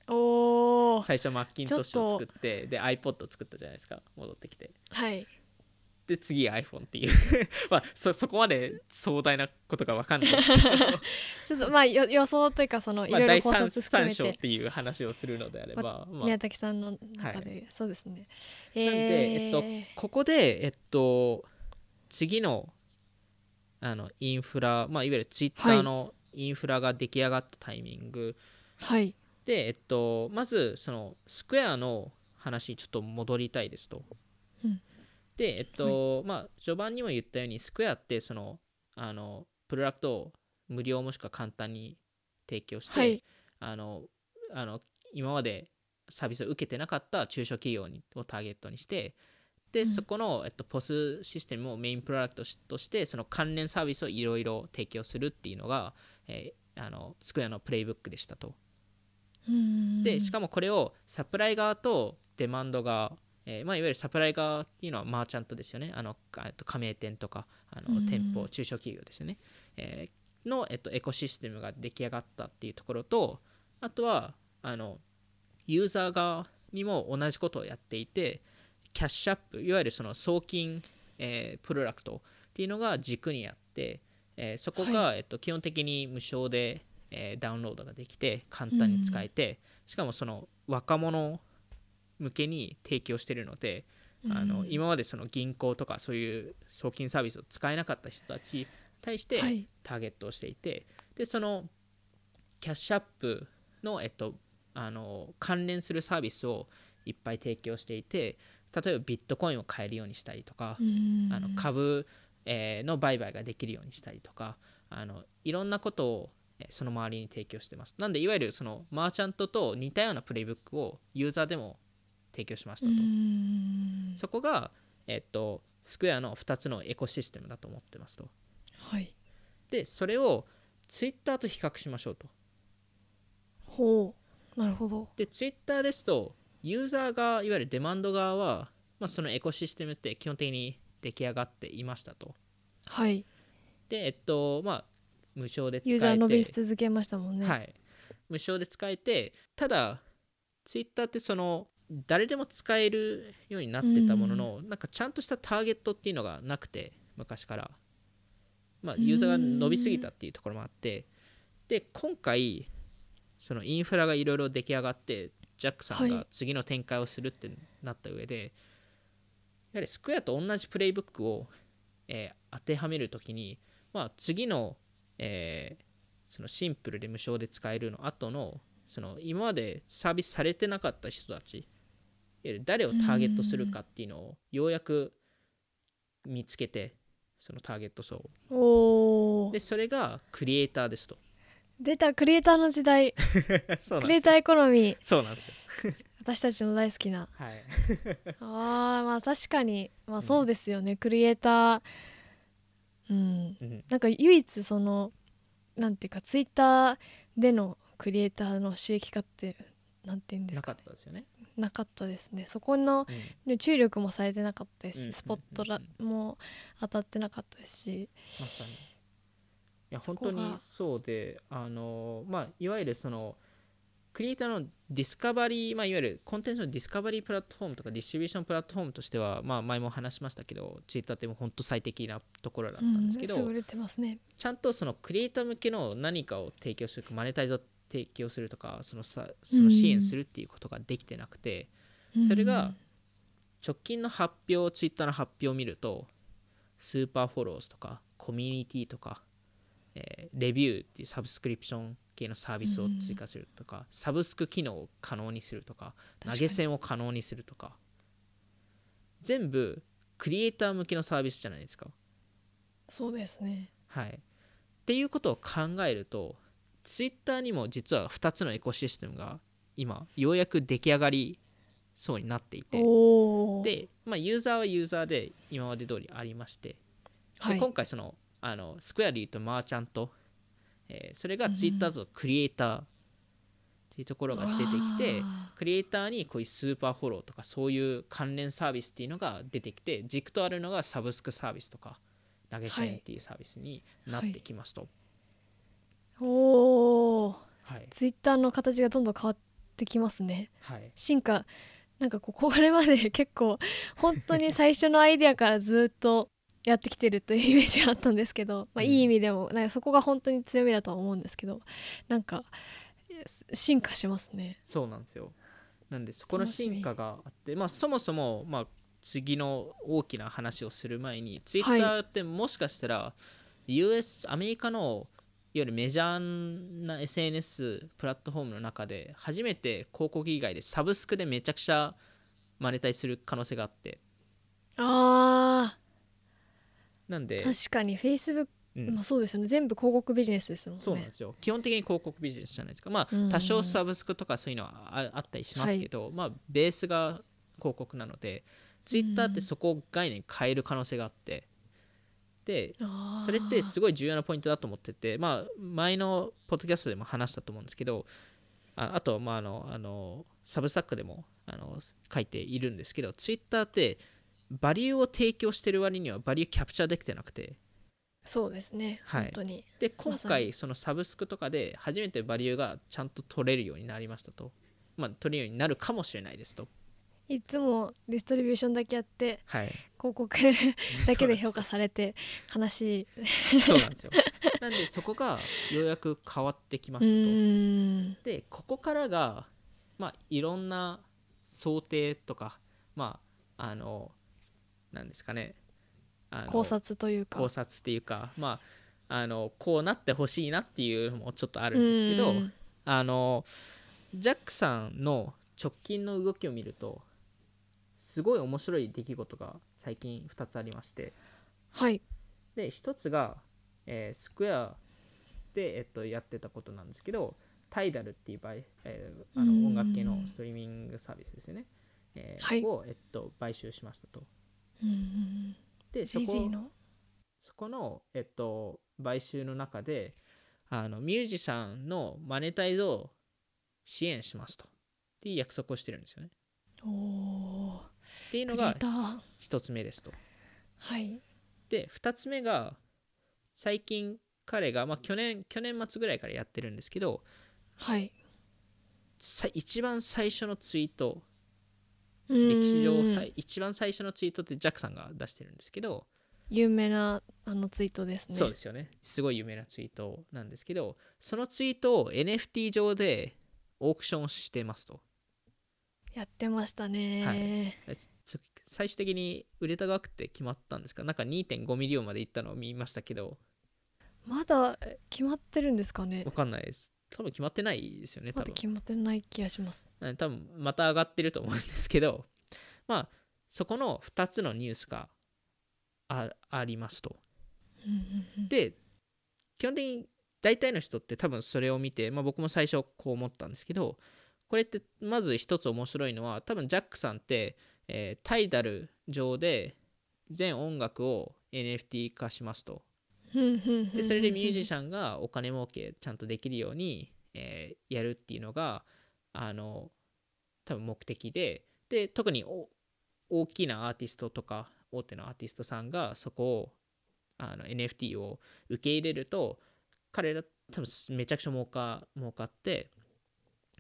おお最初マッキントッシュを作ってで iPod を作ったじゃないですか。戻ってきて。はいで次 iPhone っていう。まあそそこまで壮大なことが分かんない。ですけど、ちょっとまあよ予想というかそのいまあ、第ろいろ考三察含め三章ってていう話をするのであれば、まあ、宮崎さんの中で、そうですね。えなんで、えっとー、ここで、えっと、次のあのインフラ、まあ、いわゆるツイッターのインフラが出来上がったタイミング。はい。で、えっと、まずそのスクエアの話にちょっと戻りたいですと。うんで、えっとまあ、序盤にも言ったようにスクエアってそのあのプロダクトを無料もしくは簡単に提供して、はい。あのあの今までサービスを受けてなかった中小企業にをターゲットにしてで、うん。そこの、えっと、ポスシステムをメインプロダクトとしてその関連サービスをいろいろ提供するっていうのが、えーあのスクエアのプレイブックでしたと。でしかもこれをサプライ側とデマンド側、えーまあ、いわゆるサプライ側っていうのはマーチャントですよね。あのかえっと加盟店とかあのうん。店舗中小企業ですよね、えーの、えっと、エコシステムが出来上がったっていうところとあとはあのユーザー側にも同じことをやっていてキャッシュアップいわゆるその送金、えープロダクトっていうのが軸にあって、えーそこが、えっと、基本的に無償で、えーダウンロードができて簡単に使えて、しかもその若者向けに提供しているので、あの今までその銀行とかそういう送金サービスを使えなかった人たちに対してはい。ターゲットをしていて、でそのキャッシュアップの,、えっと、あの関連するサービスをいっぱい提供していて例えばビットコインを買えるようにしたりとか、あの株、えーの売買ができるようにしたりとかあのいろんなことをえーその周りに提供してます。なんでいわゆるそのマーチャントと似たようなプレイブックをユーザーでも提供しましたと、そこが、えっと、スクエアの2つのエコシステムだと思ってますと。はい。でそれをツイッターと比較しましょうと。ほう。なるほど。でツイッターですとユーザーがいわゆるデマンド側は、まあ、そのエコシステムって基本的に出来上がっていましたと。はい。でえっとまあ無償で使えて。ユーザー伸び続けましたもんね。はい、無償で使えてただツイッターってその誰でも使えるようになってたものの、なんかちゃんとしたターゲットっていうのがなくて昔から、まあ、ユーザーが伸びすぎたっていうところもあって。で今回そのインフラがいろいろ出来上がってジャックさんはが次の展開をするってなった上で、やはりスクエアと同じプレイブックを、えー当てはめるときに、まあ、次の,、えーそのシンプルで無償で使えるの後のその今までサービスされてなかった人たちいわゆる誰をターゲットするかっていうのをようやく見つけてそのターゲット層を。でそれがクリエイターですと。出たクリエイターの時代。クリエイターエコノミー。そうなんですよ。私たちの大好きな。はい。あーまあ確かに。まあそうですよね、クリエイター。うん。うん。なんか唯一そのなんていうかツイッターでのクリエイターの収益化ってなんていうんですなかかったですよね、なかったですね。そこのうん。注力もされてなかったです。し、うんスポットライトも当たってなかったですし、まさに。いや本当にそうであのまあいわゆるそのクリエイターの discovery、まあ、いわゆるコンテンツの discovery platform とか distribution platform としては、まあ、前も話しましたけどツイッターって本当最適なところだったんですけど、うん、優れてますね。ちゃんとそのクリエイター向けの何かを提供するマネタイズを提供するとかそのさその支援するっていうことができてなくて、それが直近の発表ツイッターの発表を見るとスーパーフォローズとかコミュニティとか、えーレビューっていうサブスクリプション系のサービスを追加するとか、サブスク機能を可能にするとか投げ銭を可能にするとか全部クリエイター向けのサービスじゃないですか。そうですね。はい、っていうことを考えるとツイッターにも実は2つのエコシステムが今ようやく出来上がりそうになっていて。で、まあ、ユーザーはユーザーで今まで通りありまして、ではい。今回そのあの Square で言うと merchant、えーそれがツイッターとクリエイターっていうところが出てきてあクリエイターにこういう super follow とかそういう関連サービスっていうのが出てきて軸とあるのがサブスクサービスとか投げ銭っていうサービスになってきますと。ーおおはい。ツイッターの形がどんどん変わってきますね。はい。進化なんかこうこれまで 結構本当に最初のアイデアからずっとやってきてるというイメージがあったんですけど、まあ、うん。いい意味でもなんかそこが本当に強みだとは思うんですけどなんか進化しますね。そうなんですよ。なんでそこの進化があって、まあ、そもそも、まあ、次の大きな話をする前にツイッターってもしかしたら US アメリカのいわゆるメジャーな SNS プラットフォームの中で初めて広告以外でサブスクでめちゃくちゃマネタイする可能性があって。あなんで、ー確かに Facebook うん。もそうですよね。全部広告ビジネスですもんね。そうなんですよ。基本的に広告ビジネスじゃないですか。まうん。あ多少サブスクとかそういうのはああったりしますけど、まあベースが広告なのでツイッターってそこを概念変える可能性があってであー。それってすごい重要なポイントだと思っててまあ前のポッドキャストでも話したと思うんですけどああとまああのあのサブスタックでもあの書いているんですけどツイッターってバリューを提供してる割にはバリューキャプチャーできてなくて。そうですね、はい。本当に。で今回そのサブスクとかで初めてバリューがちゃんと取れるようになりましたと。まあ取れるようになるかもしれないですといつもディストリビューションだけやってはい。広告 だけで評価されて悲しい。そうなんですよ。なんでそこがようやく変わってきまうしたと。でここからがまあいろんな想定とかまああのなんですかね。考察というか。考察っていうかまああのこうなってほしいなっていうのもちょっとあるんですけどうん。あのジャックさんの直近の動きを見るとすごい面白い出来事が最近2つありまして。はい。で1つが、えースクエアで、えっと、やってたことなんですけどタイダルっていう場合、えーあのうん。音楽系のストリーミングサービスですよね、えーはい。を、えっと、買収しましたと。でそこそこの、えっと、買収の中であのミュージシャンのマネタイズを支援しますと。っていう約束をしてるんですよね。おおっていうのがクリエイター。1つ目ですと。はい。で2つ目が最近彼が、まあ、去年去年末ぐらいからやってるんですけどはい。さ一番最初のツイート。歴歴史上最一番最初のツイートってジャックさんが出してるんですけど、有名なあのツイートですね。そうですよね。すごい有名なツイートなんですけどそのツイートを NFT 上でオークションしてますとやってましたね、ちょ最終的に売れた額って決まったんですか？なんか2.5ミリオンまでいったのを見ましたけど。まだえ決まってるんですかね？わかんないです。多分決まってないですよね多分。決まってない気がします。うん多分また上がってると思うんですけど。まあそこの2つのニュースがあありますと。で基本的に大体の人って多分それを見て、まあ、僕も最初こう思ったんですけどこれってまず一つ面白いのは多分ジャックさんって、えータイダル上で全音楽を NFT 化しますと。でそれでミュージシャンがお金儲けちゃんとできるように、えーやるっていうのがあの多分目的で。で特に大きなアーティストとか大手のアーティストさんがそこをあの NFT を受け入れると彼ら多分めちゃくちゃ儲か儲かって、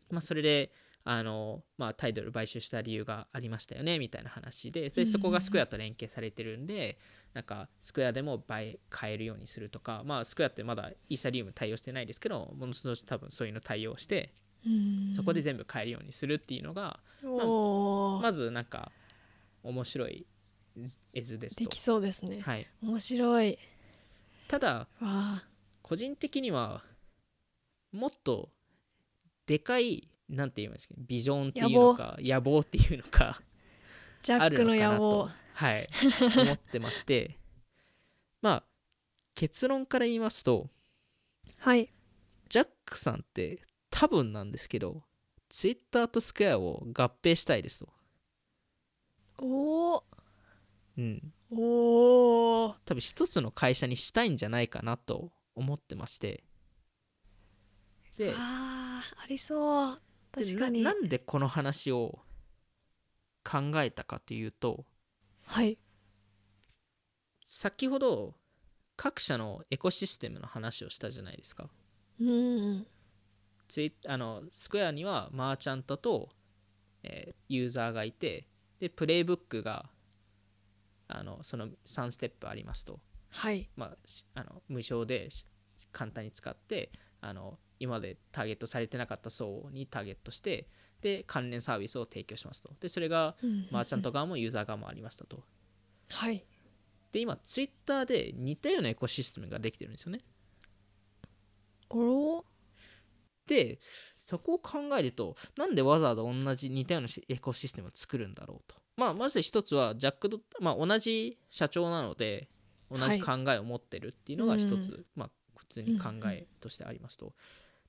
まあ、それであの、まあ、タイトル買収した理由がありましたよねみたいな話ででそこがスクエアと連携されてるんでなんかスクエアでも倍買えるようにするとか、まあ、スクエアってまだイーサリウム対応してないですけどものすごい多分そういうの対応してうん。そこで全部買えるようにするっていうのがおー。まずなんか面白い絵図ですと。でき。そうですね。はい、面白い。ただ個人的にはもっとでかいなんて言いますかビジョンっていうのか野望。っていうのかジャックのあるのかな野望と、はい、思ってまして。まあ結論から言いますとはい。ジャックさんって多分なんですけどツイッターとスクエアを合併したいですと、おー。うん、おー。多分一つの会社にしたいんじゃないかなと思ってましてであーありそう。で確かに。ななんでこの話を考えたかというとはい。先ほど各社のエコシステムの話をしたじゃないですか。うんあのスクエアにはマーチャントと、えーユーザーがいてでプレイブックがあのその3ステップありますと、はい。まあ、しあの無償でし簡単に使ってあの今までターゲットされてなかった層にターゲットしてで関連サービスを提供しますと。でそれがマーチャント側もユーザー側もありましたと。はい。で今ツイッターで似たようなエコシステムができてるんですよね。おろでそこを考えるとなんでわざわざ同じ似たようなしエコシステムを作るんだろうと、まあ、まず一つはジャックド、まあ、同じ社長なので同じ考えを持ってるっていうのが一つ、うん。まあ、普通に考えとしてありますと、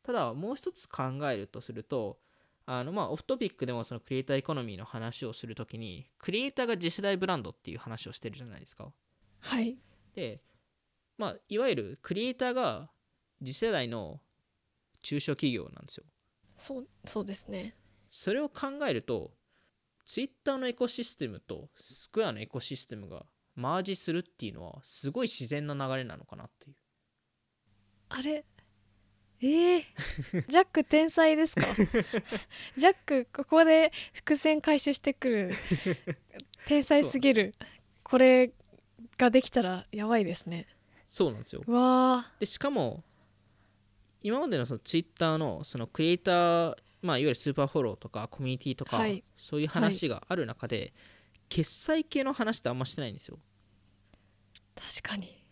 ただもう一つ考えるとするとあのまあオフトピックでもそのクリエイターエコノミーの話をするときにクリエイターが次世代ブランドっていう話をしてるじゃないですか。はい。で、まあ、いわゆるクリエイターが次世代の中小企業なんですよ。そうそうですね。それを考えるとツイッターのエコシステムとスクエアのエコシステムがマージするっていうのはすごい自然な流れなのかなっていう。あれえー、ジャック天才ですか？ジャックここで伏線回収してくる。天才すぎる。これができたらやばいですね。そうなんですよ。うわでしかも今までのそのツイッターのそのクリエイター、まあ、いわゆるスーパーフォローとかコミュニティとか、はい。そういう話がある中で、決済系の話ってあんましてないんですよ、ー確かに。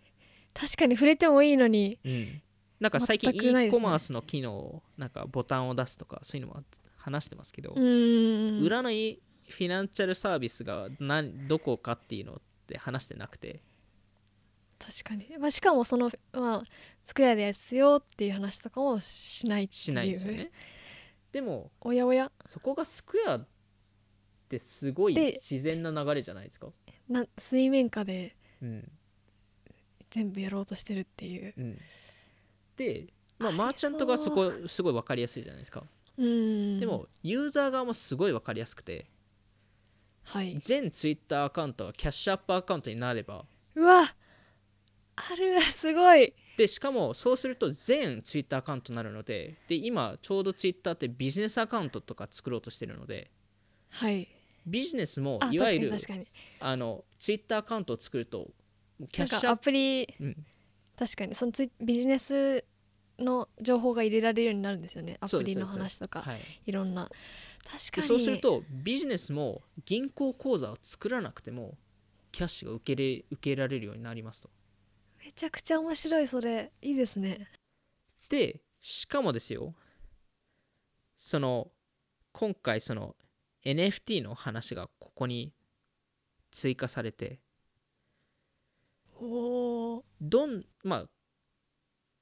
確かに触れてもいいのに。うん、なんか最近 e コマースの機能なんかボタンを出すとかそういうのも話してますけど、裏のいフィナンシャルサービスが何どこかっていうのって話してなくて。確かに、まあ、しかもその、まあ、スクエアですよっていう話とかもしないっていう。しないですよね。でもおやおや。そこがスクエアってすごいで自然な流れじゃないですか？な水面下でうん。全部やろうとしてるっていう。うんで、まあ、マーチャントがそこすごい分かりやすいじゃないですか。でもユーザー側もすごい分かりやすくてはい。全ツイッターアカウントがキャッシュアップアカウントになればうわあるすごい。でしかもそうすると全ツイッターアカウントになるのでで今ちょうどツイッターってビジネスアカウントとか作ろうとしてるのではい。ビジネスもあいわゆるあのツイッターアカウントを作るとキャッシュアップ、プリうん、確かに。そのツイビジネスの情報が入れられるようになるんですよね。アプリの話とか。はい、いろんな。確かに。でそうするとビジネスも銀行口座を作らなくてもキャッシュが受けれ受けられるようになりますと。めちゃくちゃ面白いそれ。いいですね。でしかもですよその今回その NFT の話がここに追加されてどんまあ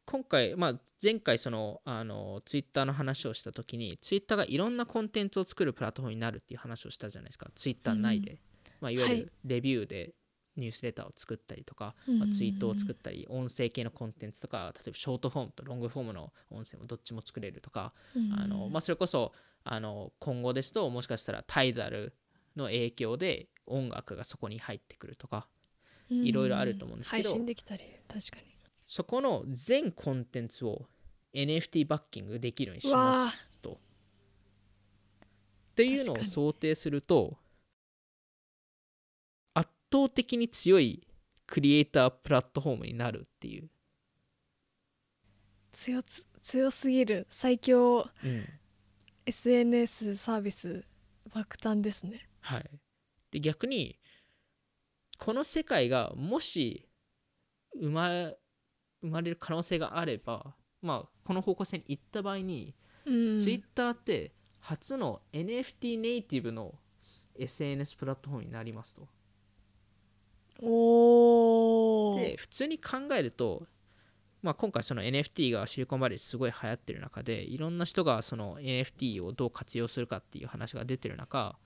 今回、まあ、前回そのあのツイッターの話をした時にツイッターがいろんなコンテンツを作るプラットフォームになるっていう話をしたじゃないですか。ツイッター内で、まあ、いわゆはい。るレビューでニュースレターを作ったりとか、まあ、ツイートを作ったり音声系のコンテンツとか例えばショートフォームとロングフォームの音声もどっちも作れるとか、あのまあ、それこそあの今後ですともしかしたらタイダルの影響で音楽がそこに入ってくるとかいろいろあると思うんですけど配信できたり確かに。そこの全コンテンツを NFT バッキングできるようにしますと。っていうのを想定すると圧倒的に強いクリエイタープラットフォームになるっていう。強つ強すぎる。最強。うん、SNS サービス爆誕ですね。はい、で逆にこの世界がもし生ま生まれる可能性があれば、まあ、この方向性に行った場合に、うんツイッターって初の NFT ネイティブの SNS プラットフォームになりますと。おおで普通に考えると、まあ、今回その NFT がシリコンバレーですごい流行ってる中でいろんな人がその NFT をどう活用するかっていう話が出てる中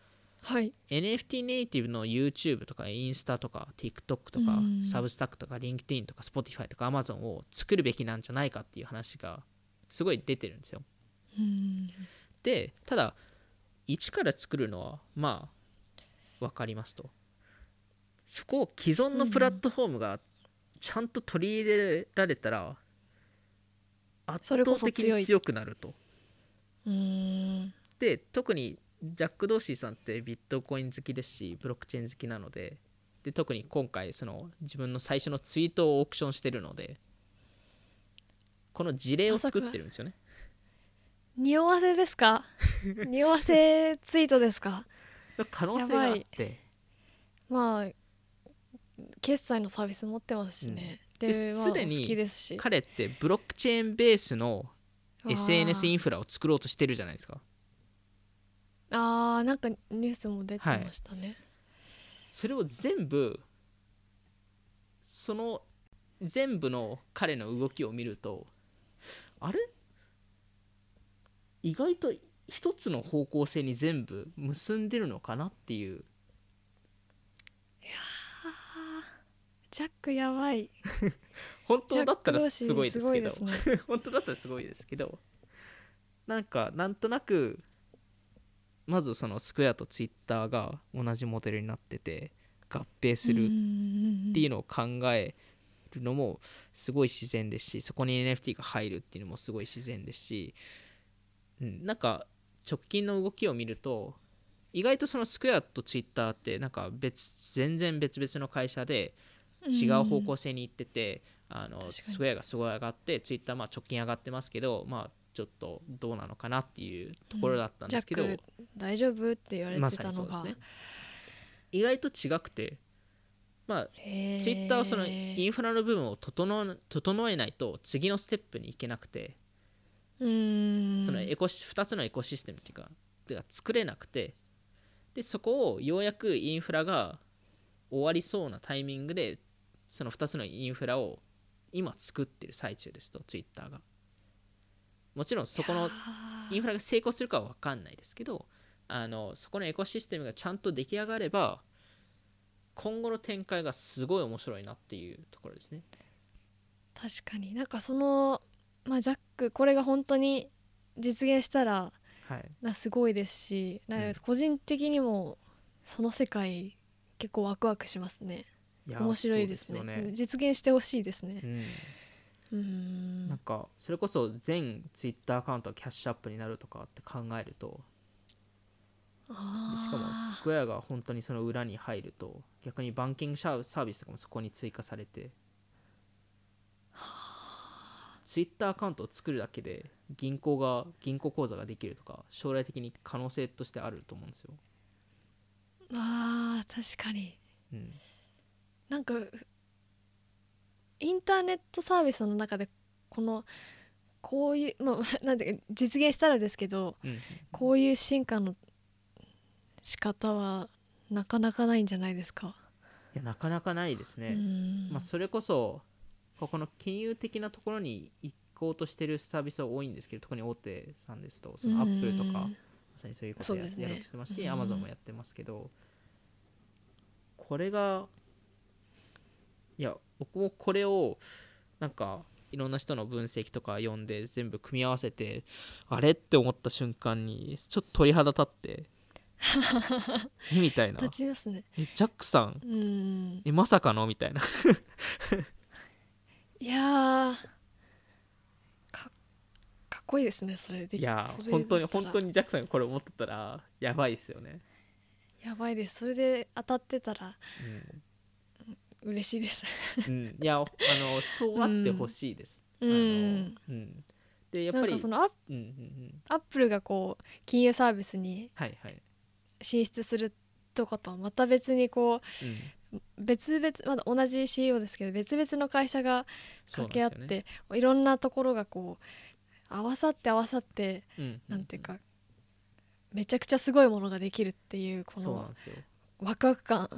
はい。NFT ネイティブの YouTube とかインスタとか TikTok とかうん。サブスタックとか LinkedIn とか Spotify とか Amazon を作るべきなんじゃないかっていう話がすごい出てるんですよ。うん。でただ一から作るのはまあ分かりますと。そこを既存のプラットフォームがちゃんと取り入れられたら圧倒的に強くなると。うん。で特にジャック・ドーシーさんってビットコイン好きですしブロックチェーン好きなのでで特に今回その自分の最初のツイートをオークションしてるのでこの事例を作ってるんですよね。匂わせですか？匂わせツイートですか？可能性があって。まあ決済のサービス持ってますしね、ででまあすでに好きですし。彼ってブロックチェーンベースの SNS インンフラを作ろうとしてるじゃないですかあーなんかニュースも出てましたね、それを全部その全部の彼の動きを見るとあれ？意外と一つの方向性に全部結んでるのかなっていう。ジャックやばい。本当だったらすごいですけど。本当だったらすごいですけど。なんかなんとなくまずそのスクエアとツイッターが同じモデルになってて合併するっていうのを考えるのもすごい自然ですしそこに NFT が入るっていうのもすごい自然ですし、うん、なんか直近の動きを見ると意外とそのスクエアとツイッターってなんか別全然別々の会社で違う方向性に行ってて、あのスクエアがすごい上がってツイッターまあ直近上がってますけどまあちょっとどうなのかなっていうところだったんですけど、ジャック大丈夫って言われてたのが、にそうですね。意外と違くてまあツイッターはそのインフラの部分を整え整えないと次のステップに行けなくて、うーん。そのエコシ2つのエコシステムっていうかてか作れなくてでそこをようやくインフラが終わりそうなタイミングでその2つのインフラを今作ってる最中ですとツイッターがもちろんそこのインフラが成功するかは分かんないですけどあのそこのエコシステムがちゃんと出来上がれば今後の展開がすごい面白いなっていうところですね。確かに。なんかそのまあジャックこれが本当に実現したらはい。なすごいですしうん。か個人的にもその世界結構ワクワクしますね。面白いですね。ね。実現してほしいですね。うんうーん。なんかそれこそ全ツイッターアカウントがキャッシュアップになるとかって考えるとしかもスクエアが本当にその裏に入ると逆にバンキングサービスとかもそこに追加されてツイッターアカウントを作るだけで銀行が銀行口座ができるとか将来的に可能性としてあると思うんですよ、あー確かに。うん、なんかインターネットサービスの中でこのこういうまあ なんていうか実現したらですけどうん。こういう進化の仕方はなかなかないんじゃないですか？いやなかなかないですね、うん。まあ、それこそここの金融的なところに行こうとしてるサービスは多いんですけど特に大手さんですとそのアップルとかまさにそういうことをや,、ね。やろうとしてますしうん。アマゾンもやってますけどこれがいや僕もこれをなんかいろんな人の分析とか読んで全部組み合わせてあれって思った瞬間にちょっと鳥肌立って えみたいな。立ちますね。えジャックさんうん。えまさかの？みたいな。いやーかかっこいいですねそれできいや本当に本当にジャックさんがこれ思ってたらやばいですよね、やばいです。それで当たってたら嬉しいです。うん、うん、いやあのそうあってほしいです、うん。うん、でやっぱりそのアッうんうんうん。アップルがこう金融サービスにはいはい、進出するとかとはまた別にこうん、う別々まだ同じ CEO ですけど別々の会社が掛け合って、いろんなところがこう合わさって合わさってよねなんていうかめちゃくちゃすごいものができるっていうこのワクワク感。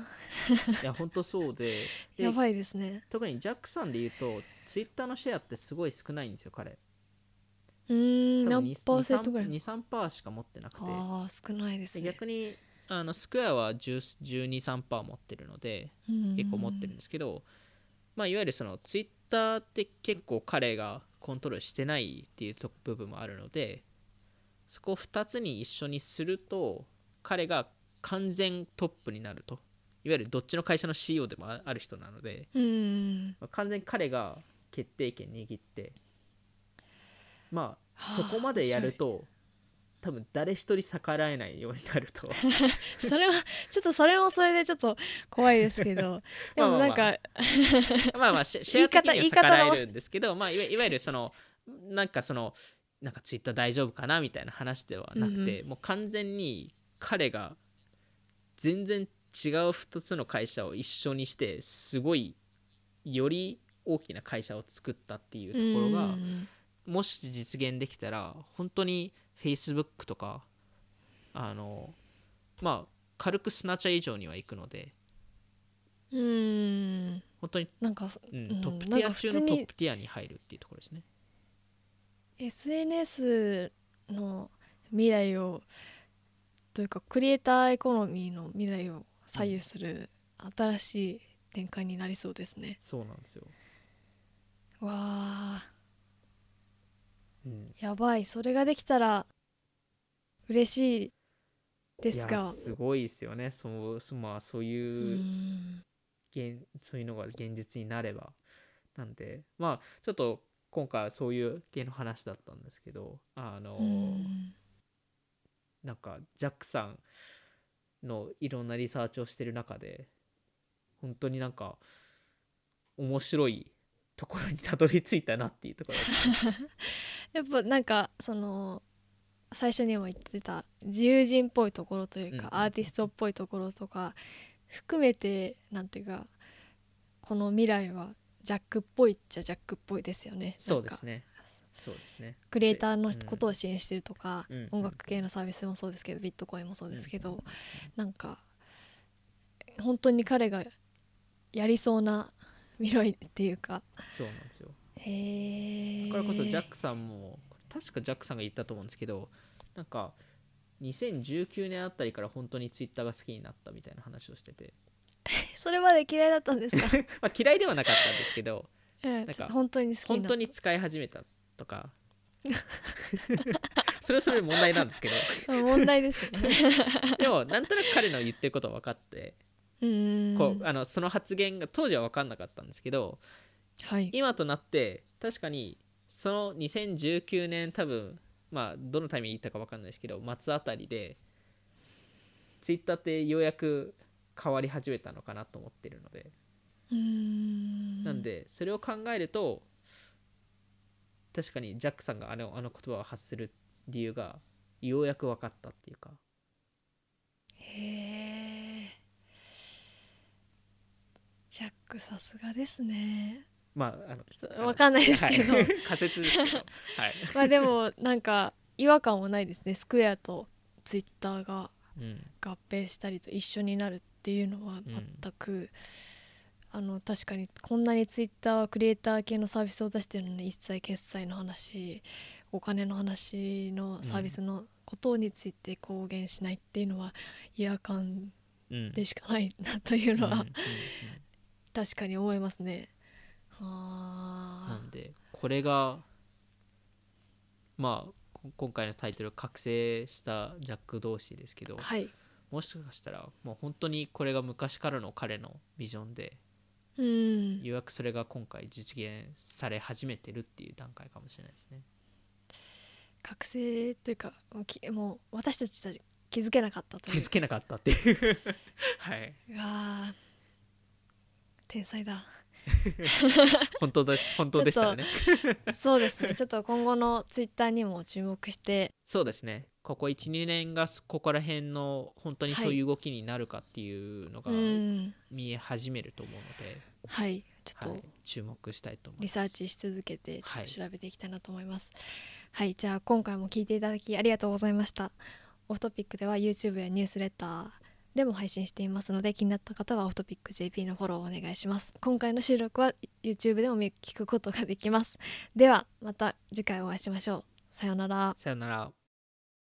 いや本当そうで。でやばいですね。特にジャックさんで言うとツイッターのシェアってすごい少ないんですよ彼。うーん何パーセントぐらいですか？23%しか持ってなくて。ああ少ないですでね逆にあのスクエアは1213%持ってるので結結構持ってるんですけど、まあ、いわゆるそのツイッターって結構彼がコントロールしてないっていうと部分もあるのでそこを2つに一緒にすると彼が完全トップになると。いわゆるどっちの会社の CEO でもあある人なので、うん。まあ完全に彼が決定権握って。まあはあそこまでやると多分誰一人逆らえないようになると。それはちょっとそれもそれでちょっと怖いですけど。でもなんかまあまあシェア的には逆らえるんですけど、まあ、いわいわゆるそのなんかそのなんかツイッター大丈夫かなみたいな話ではなくて、もう完全に彼が全然違う2つの会社を一緒にしてすごいより大きな会社を作ったっていうところが、うんもし実現できたら本当に Facebook とかあのまあ軽くスナチャ以上には行くのでうん本当になんかそうんうんトップティア中のトップティアに入るっていうところですね。SNS の未来をというかクリエイターエコノミーの未来を左右する新しい展開になりそうですね。そうなんですよ。わあうん、やばいそれができたら嬉しいですいがやすごいですよね。そうそまあそうういうん現そういうのが現実になれば。なんでまあちょっと今回はそういう系の話だったんですけどあの、うんなんかジャックさんのいろんなリサーチをしてる中で本当になんか面白いところにたどり着いたなっていうところ やっぱなんかその最初にも言ってた自由人っぽいところというか、うんうんアーティストっぽいところとか含めてなんていうかこの未来はジャックっぽいっちゃジャックっぽいですよね。そうですねそうですね。クリエイターのうんことを支援してるとか、うんうん。音楽系のサービスもそうですけどビットコインもそうですけど、なんか本当に彼がやりそうな未来っていうか。そうなんですよ。へえだからこそジャックさんも確かジャックさんが言ったと思うんですけどなんか2019年あたりから本当にツイッターが好きになったみたいな話をしてて、それまで嫌いだったんですか、まあ、嫌いではなかったんですけどうんなんか本当に好きに本なった。当に使い始めたとか。それはそれで問題なんですけど。うん問題ですね。でもなんとなく彼の言ってることは分かって、こうあのその発言が当時は分かんなかったんですけどはい。今となって確かにその2019年多分まあどのタイミング言ったか分かんないですけど末あたりでツイッターってようやく変わり始めたのかなと思ってるので、なんでそれを考えると確かにジャックさんがあのあの言葉を発する理由がようやく分かったっていうか。へえジャックさすがですね。まああのちょっとわかんないですけど、はい。仮説ですけど。はい。まあでもなんか違和感はないですね。スクエアとツイッターがうん。合併したりと一緒になるっていうのは全く、あの確かにこんなにツイッターはクリエイター系のサービスを出してるのに一切決済の話お金の話のサービスのことについて公言しないっていうのは違和感うん。でしかないなというのは確かに思いますね。なはんでこれがまあこ今回のタイトル覚醒したジャック同士ですけどあはい。もしかしたらもう本当にこれが昔からの彼のビジョンでうん。ようやくそれが今回実現され始めてるっていう段階かもしれないですね。覚醒というかもうきもう私たちたち気づけなかったと気づけなかったっていう。はい。うわー。天才だ 本当だ本当でしたらね。そうですね。ちょっと今後のツイッターにも注目して。そうですね。ここ12年がここら辺の本当にそういう動きになるかっていうのがうん。見え始めると思うので、はい。ちょっとはい、注目したいと思います。リサーチし続けてちょっはい。と調べていきたいなと思います。はい、じゃあ今回も聞いていただきありがとうございました。オフトピックでは YouTube やニュースレターでも配信していますので気になった方はオフトピック JP のフォローをお願いします。今回の収録は YouTube でも聞くことができます。ではまた次回お会いしましょう。さようなら。さようなら。